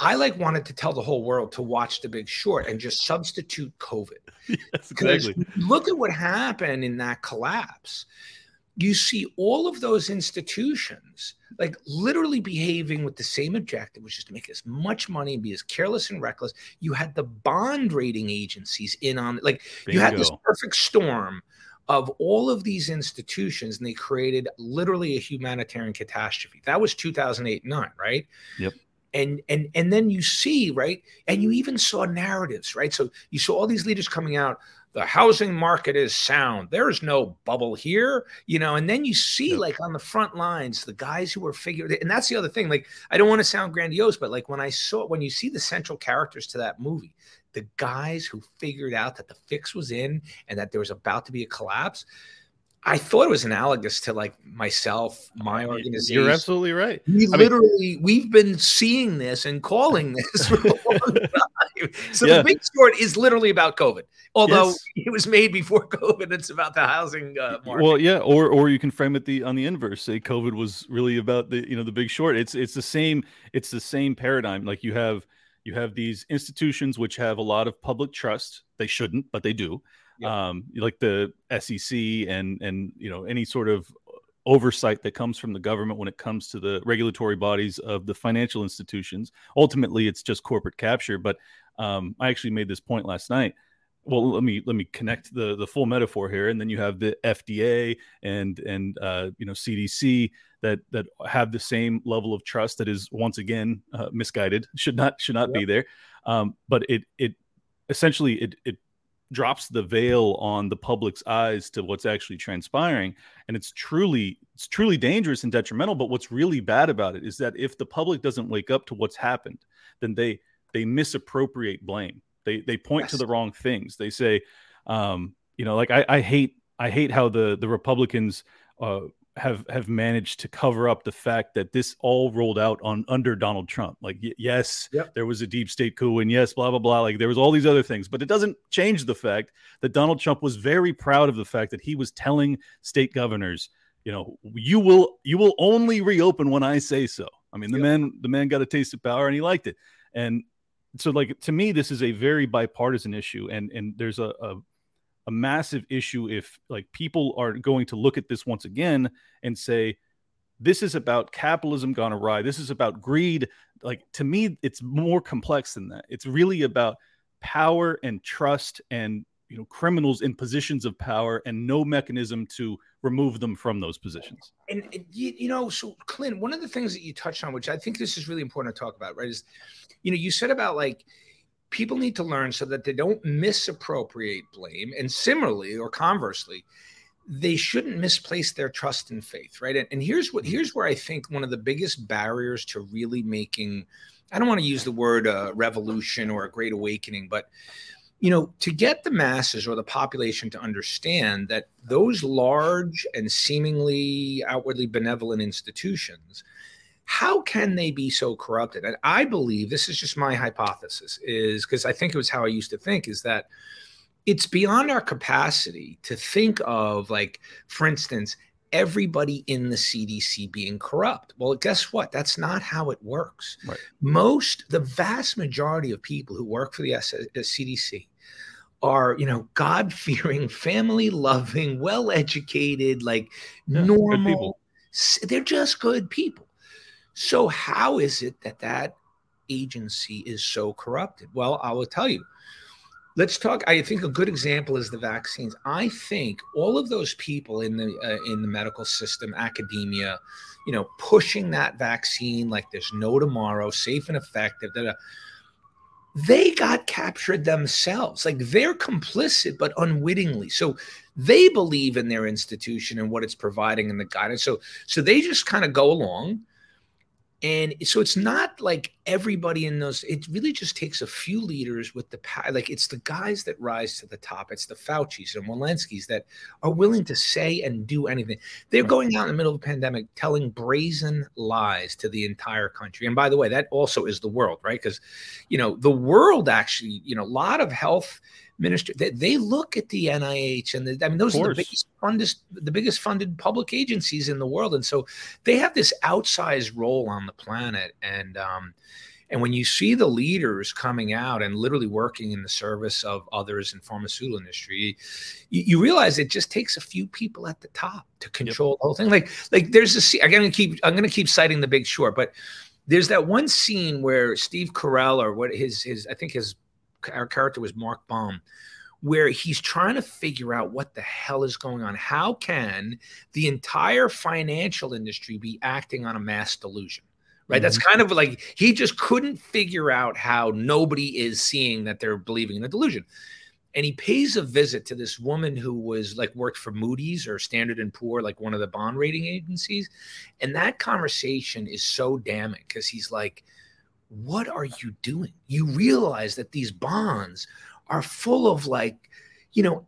I like wanted to tell the whole world to watch The Big Short and just substitute COVID. Yes, exactly. Look at what happened in that collapse. You see all of those institutions like literally behaving with the same objective, which is to make as much money and be as careless and reckless. You had the bond rating agencies in on it. like Bingo. you had this perfect storm of all of these institutions, and they created literally a humanitarian catastrophe. That was 2008 9, right? Yep and and and then you see right and you even saw narratives right? So you saw all these leaders coming out the housing market is sound. There's no bubble here you know and then you see like on the front lines the guys who were figured and that's the other thing like i don't want to sound grandiose but like when i saw when you see the central characters to that movie the guys who figured out that the fix was in and that there was about to be a collapse I thought it was analogous to like myself, my organization. You're absolutely right. We I literally mean, we've been seeing this and calling this for a long time. So yeah. the big short is literally about COVID. Although yes. it was made before COVID, it's about the housing uh, market. Well, yeah, or or you can frame it the on the inverse. Say COVID was really about the you know the big short. It's it's the same it's the same paradigm. Like you have you have these institutions which have a lot of public trust. They shouldn't, but they do um, like the SEC and and you know any sort of oversight that comes from the government when it comes to the regulatory bodies of the financial institutions. Ultimately, it's just corporate capture. But um, I actually made this point last night. Well, let me let me connect the the full metaphor here, and then you have the FDA and and uh, you know CDC that that have the same level of trust that is once again uh, misguided. Should not should not yep. be there. Um, but it it essentially it it drops the veil on the public's eyes to what's actually transpiring and it's truly it's truly dangerous and detrimental but what's really bad about it is that if the public doesn't wake up to what's happened then they they misappropriate blame they they point yes. to the wrong things they say um you know like i i hate i hate how the the republicans uh have have managed to cover up the fact that this all rolled out on under Donald Trump. Like y- yes, yep. there was a deep state coup and yes, blah blah blah. Like there was all these other things, but it doesn't change the fact that Donald Trump was very proud of the fact that he was telling state governors, you know, you will you will only reopen when I say so. I mean, the yep. man the man got a taste of power and he liked it. And so like to me this is a very bipartisan issue and and there's a, a a massive issue if like people are going to look at this once again and say this is about capitalism gone awry. This is about greed. Like to me it's more complex than that. It's really about power and trust and you know criminals in positions of power and no mechanism to remove them from those positions. And, you, you, know so clint one of the things that you touched on which i think this is really important to talk about right is you know you said about like people need to learn so that they don't misappropriate blame. And similarly, or conversely, they shouldn't misplace their trust and faith, right? And, and here's what here's where I think one of the biggest barriers to really making I don't want to use the word uh, revolution or a great awakening, but you know, to get the masses or the population to understand that those large and seemingly outwardly benevolent institutions how can they be so corrupted? And I believe this is just my hypothesis, is because I think it was how I used to think, is that it's beyond our capacity to think of, like, for instance, everybody in the CDC being corrupt. Well, guess what? That's not how it works. Right. Most, the vast majority of people who work for the CDC uh, are, you know, God fearing, family loving, well educated, like yeah, normal. They're just good people. So, how is it that that agency is so corrupted? Well, I will tell you. Let's talk. I think a good example is the vaccines. I think all of those people in the uh, in the medical system, academia, you know, pushing that vaccine like there's no tomorrow, safe and effective. Da, da, they got captured themselves. Like they're complicit, but unwittingly. So they believe in their institution and what it's providing and the guidance. So so they just kind of go along and so it's not like everybody in those, it really just takes a few leaders with the power. Like it's the guys that rise to the top. It's the Fauci's and Walensky's that are willing to say and do anything. They're going out in the middle of a pandemic telling brazen lies to the entire country. And by the way, that also is the world, right? Because, you know, the world actually, you know, a lot of health minister they, they look at the nih and the, i mean those are the biggest funded the biggest funded public agencies in the world. And so they have this outsized role on the planet. And um and when you see the leaders coming out and literally working in the service of others in pharmaceutical industry you, you realize it just takes a few people at the top to control yep. the whole thing. Like like there's a i'm gonna keep i'm gonna keep citing the big short but there's that one scene where Steve Carell or what his his I think his our character was Mark Baum, where he's trying to figure out what the hell is going on. How can the entire financial industry be acting on a mass delusion? right? Mm-hmm. That's kind of like he just couldn't figure out how nobody is seeing that they're believing in a delusion. And he pays a visit to this woman who was like worked for Moody's or Standard and Poor, like one of the bond rating agencies. And that conversation is so damning because he's like, What are you doing? You realize that these bonds are full of like, you know,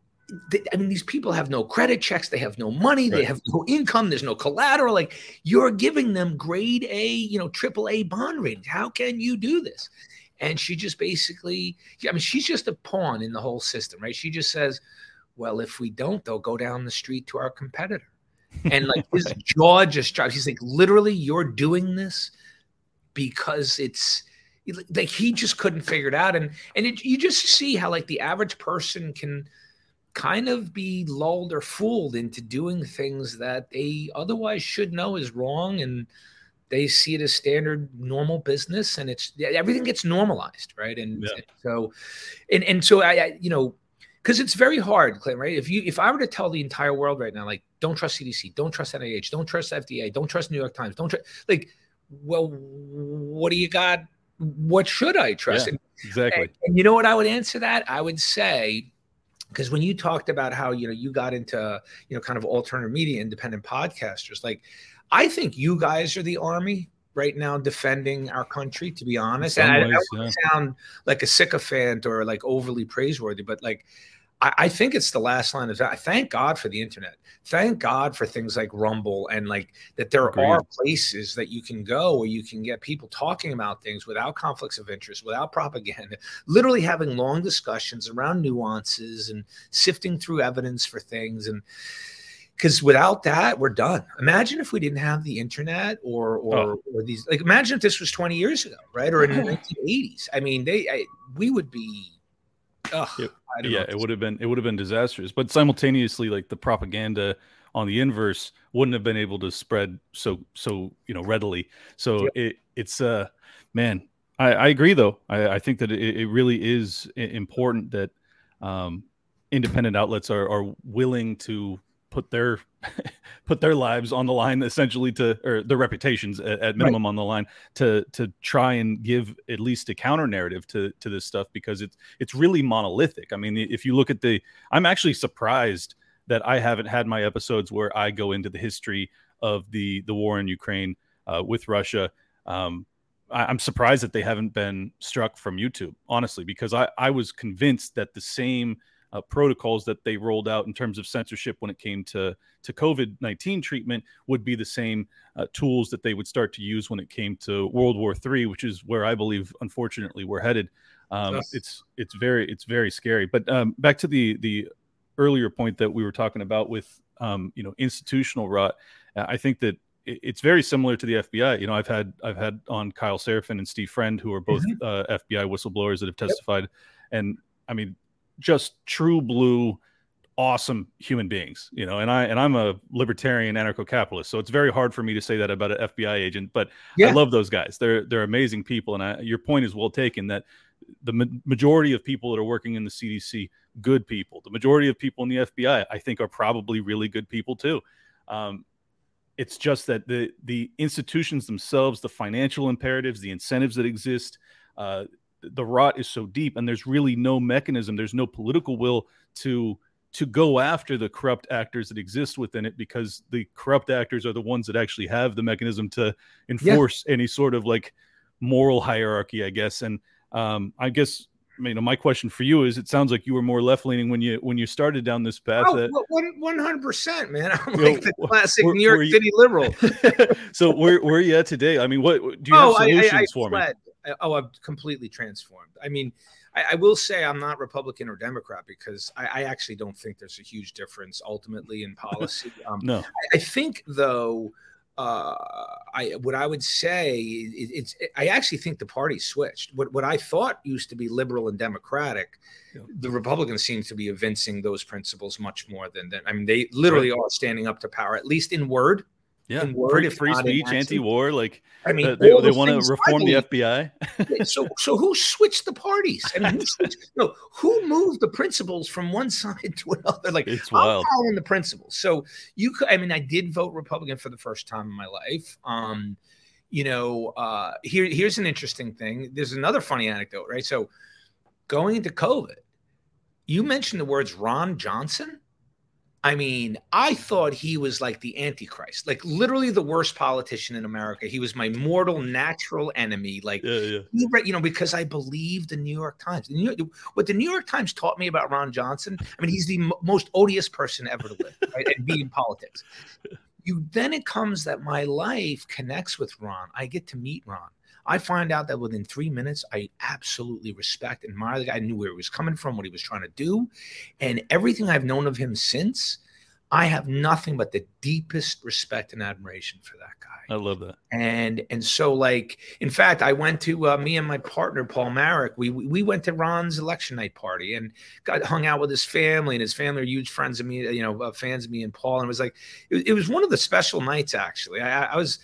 I mean, these people have no credit checks. They have no money. Right. They have no income. There's no collateral. Like you're giving them grade A, you know, triple A bond ratings. How can you do this? And she just basically, I mean, she's just a pawn in the whole system, right? She just says, well, if we don't, they'll go down the street to our competitor. And like his jaw just drops. He's like, literally, you're doing this because it's like he just couldn't figure it out. And and it, you just see how like the average person can kind of be lulled or fooled into doing things that they otherwise should know is wrong and they see it as standard normal business and it's everything gets normalized right and, yeah. and so and and so I, I you know because it's very hard Clint, right if you if i were to tell the entire world right now like don't trust cdc don't trust nih don't trust fda don't trust new york times don't trust like well what do you got? What should i trust? Yeah, exactly. And, and you know what i would answer that? I would say because when you talked about how you know you got into you know kind of alternative media independent podcasters like i think you guys are the army right now defending our country to be honest. And ways, I, I yeah. sound like a sycophant or like overly praiseworthy but like I, I think it's the last line of that. Thank God for the internet. Thank God for things like Rumble and like that there Agreed. are places that you can go where you can get people talking about things without conflicts of interest, without propaganda, literally having long discussions around nuances and sifting through evidence for things. And because without that, we're done. Imagine if we didn't have the internet or or, oh. or these like imagine if this was 20 years ago, right? Or in the 1980s. I mean, they I, we would be Ugh, yeah, yeah it would have been it would have been disastrous. But simultaneously, like the propaganda on the inverse wouldn't have been able to spread so so you know readily. So yep. it it's uh man, I, I agree though. I, I think that it, it really is important that um, independent outlets are are willing to put their put their lives on the line essentially to or their reputations at, at minimum right. on the line to to try and give at least a counter narrative to to this stuff because it's it's really monolithic i mean if you look at the i'm actually surprised that i haven't had my episodes where i go into the history of the the war in ukraine uh, with russia um, I, i'm surprised that they haven't been struck from youtube honestly because i i was convinced that the same uh, protocols that they rolled out in terms of censorship when it came to to COVID nineteen treatment would be the same uh, tools that they would start to use when it came to World War III, which is where I believe, unfortunately, we're headed. Um, yes. It's it's very it's very scary. But um, back to the the earlier point that we were talking about with um, you know institutional rot, I think that it's very similar to the FBI. You know, I've had I've had on Kyle Seraphin and Steve Friend, who are both mm-hmm. uh, FBI whistleblowers that have testified, yep. and I mean, just true blue awesome human beings you know and i and i'm a libertarian anarcho-capitalist so it's very hard for me to say that about an fbi agent but yeah. i love those guys. They're they're amazing people and I, your point is well taken that the ma- majority of people that are working in the cdc good people. The majority of people in the fbi i think are probably really good people too. Um, it's just that the the institutions themselves the financial imperatives the incentives that exist uh, the rot is so deep and there's really no mechanism there's no political will to to go after the corrupt actors that exist within it because the corrupt actors are the ones that actually have the mechanism to enforce yeah. any sort of like moral hierarchy i guess. And um, i guess you know my question for you is it sounds like you were more left leaning when you when you started down this path oh, that, 100% man. I'm like know, the classic where, new york city liberal. So where, where are you at today? I mean what do you have oh, solutions I, I, I for fled. me oh, I've completely transformed. I mean, I, I, will say I'm not Republican or Democrat because I, I, actually don't think there's a huge difference ultimately in policy. Um, no, I, I, think though, uh, I what I would say it, it's it, I actually think the party switched. What what I thought used to be liberal and democratic, yeah. the Republicans seem to be evincing those principles much more than than I mean they literally right. are standing up to power at least in word yeah, free, free speech, anti-war. Like, I mean, uh, they, they want to reform the FBI. so, so who switched the parties? I mean, who, switched, no, who moved the principles from one side to another? Like, it's wild. I'm following the principles. So you could, I mean, I did vote Republican for the first time in my life. Um, you know, uh, here here's an interesting thing. There's another funny anecdote, right? So, going into COVID, you mentioned the words Ron Johnson. I mean, I thought he was like the Antichrist, like literally the worst politician in America. He was my mortal, natural enemy. Like, Yeah, yeah. you know, because I believed the New York Times. The New York, what the New York Times taught me about Ron Johnson, I mean, he's the mo- most odious person ever to live, right? And be in politics. You then it comes that my life connects with Ron. I get to meet Ron. I find out that within three minutes, I absolutely respect and admire the guy. I knew where he was coming from, what he was trying to do, and everything I've known of him since. I have nothing but the deepest respect and admiration for that guy I love that. and and so like in fact i went to uh, me and my partner paul we we we went to ron's election night party and got hung out with his family and his family are huge friends of me you know uh, fans of me and paul and it was like it, it was one of the special nights actually i, I was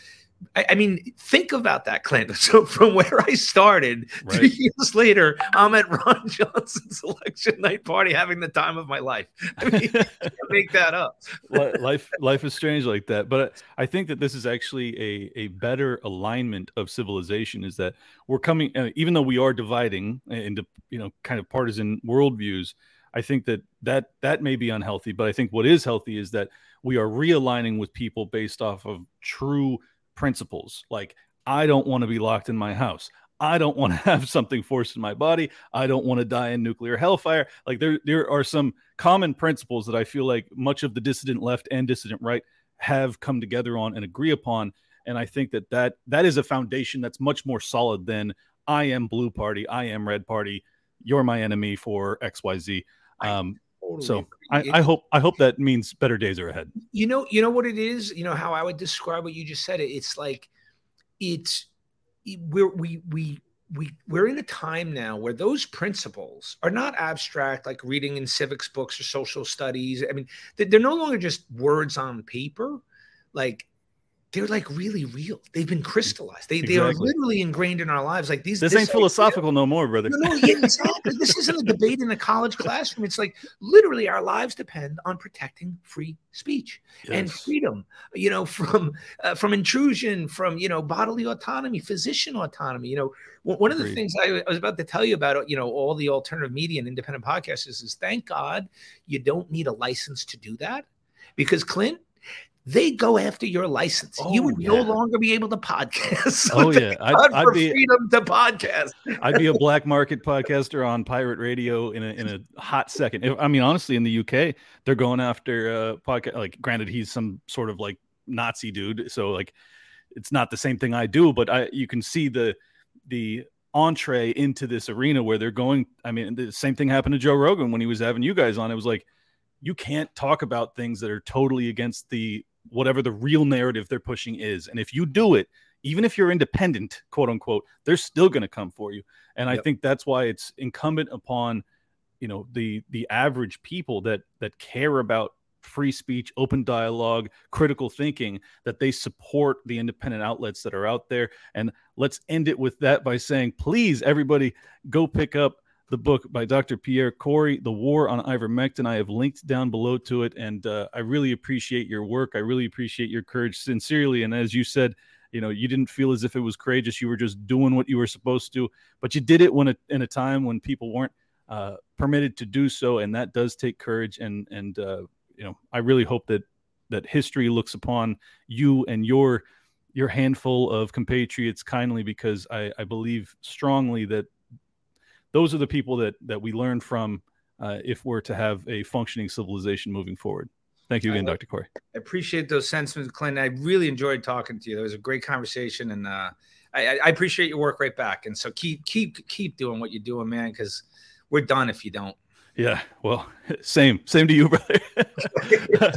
I, I mean, think about that, Clint. So from where I started, three years later, I'm at Ron Johnson's election night party, having the time of my life. I mean, make that up. Life life is strange like that but i think that this is actually a a better alignment of civilization is that we're coming uh, even though we are dividing into you know kind of partisan worldviews i think that that that may be unhealthy but i think what is healthy is that we are realigning with people based off of true principles like i don't want to be locked in my house I don't want to have something forced in my body. I don't want to die in nuclear hellfire. Like there, there are some common principles that I feel like much of the dissident left and dissident right have come together on and agree upon. And I think that that that is a foundation that's much more solid than I am blue party, I am red party, you're my enemy for X Y Z. Um, Totally so. I, I hope I hope that means better days are ahead. you know you know what it is you know how i would describe what you just said it it's like it's we're we we we we're in a time now where those principles are not abstract like reading in civics books or social studies i mean they're no longer just words on paper like they're like really real they've been crystallized they, they are literally ingrained in our lives like these This, this ain't philosophical no more, brother. no, no, yeah, exactly. This isn't a debate in a college classroom. It's like literally our lives depend on protecting free speech and freedom. You know, from uh, from intrusion, from you know bodily autonomy, physician autonomy. You know, one of the Agreed. things I, I was about to tell you about, you know, all the alternative media and independent podcasts is, is thank God you don't need a license to do that because Clint. They go after your license. you Oh, would no longer be able to podcast. So Oh yeah, I'd, I'd for be freedom to podcast. I'd be a black market podcaster on pirate radio in a in a hot second. If- I mean, honestly, in the UK, they're going after uh podcast. Like, granted, he's some sort of like Nazi dude, so like it's not the same thing I do, but I you can see the the entree into this arena where they're going. I mean, the same thing happened to Joe Rogan when he was having you guys on. It was like you can't talk about things that are totally against the whatever the real narrative they're pushing is, and if you do it even if you're independent, quote unquote, they're still going to come for you. And I think that's why it's incumbent upon, you know, the the average people that that care about free speech, open dialogue, critical thinking, that they support the independent outlets that are out there. And let's end it with that by saying, please, everybody, go pick up the book by Dr. Pierre Kory, The War on Ivermectin. I have linked down below to it, and uh, I really appreciate your work. I really appreciate your courage, sincerely. And as you said, you know you didn't feel as if it was courageous you were just doing what you were supposed to but you did it when it, in a time when people weren't uh, permitted to do so and that does take courage and and uh, you know i really hope that that history looks upon you and your your handful of compatriots kindly because i i believe strongly that those are the people that that we learn from uh, if we're to have a functioning civilization moving forward thank you again dr kory I appreciate those sentiments, Clint. I really enjoyed talking to you. That was a great conversation, and uh, I, I- appreciate your work right back. And so keep keep keep doing what you're doing, man, because we're done if you don't. yeah well same same to you brother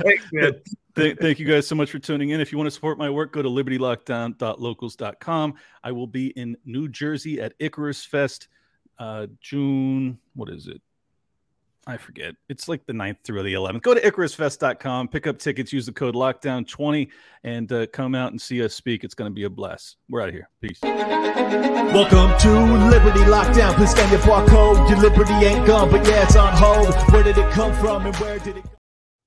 Thanks, man. Th- thank you guys so much for tuning in. If you want to support my work, go to libertylockdown.locals.com. I will be in New Jersey at Icarus Fest, uh, June, what is it? I forget. It's like the 9th through the 11th. Go to icarusfest.com, pick up tickets, use the code lockdown20, and uh, come out and see us speak. It's going to be a blast. We're out of here. Peace. Welcome to Liberty Lockdown. Please scan your barcode. Your liberty ain't gone, but yeah, it's on hold. Where did it come from and where did it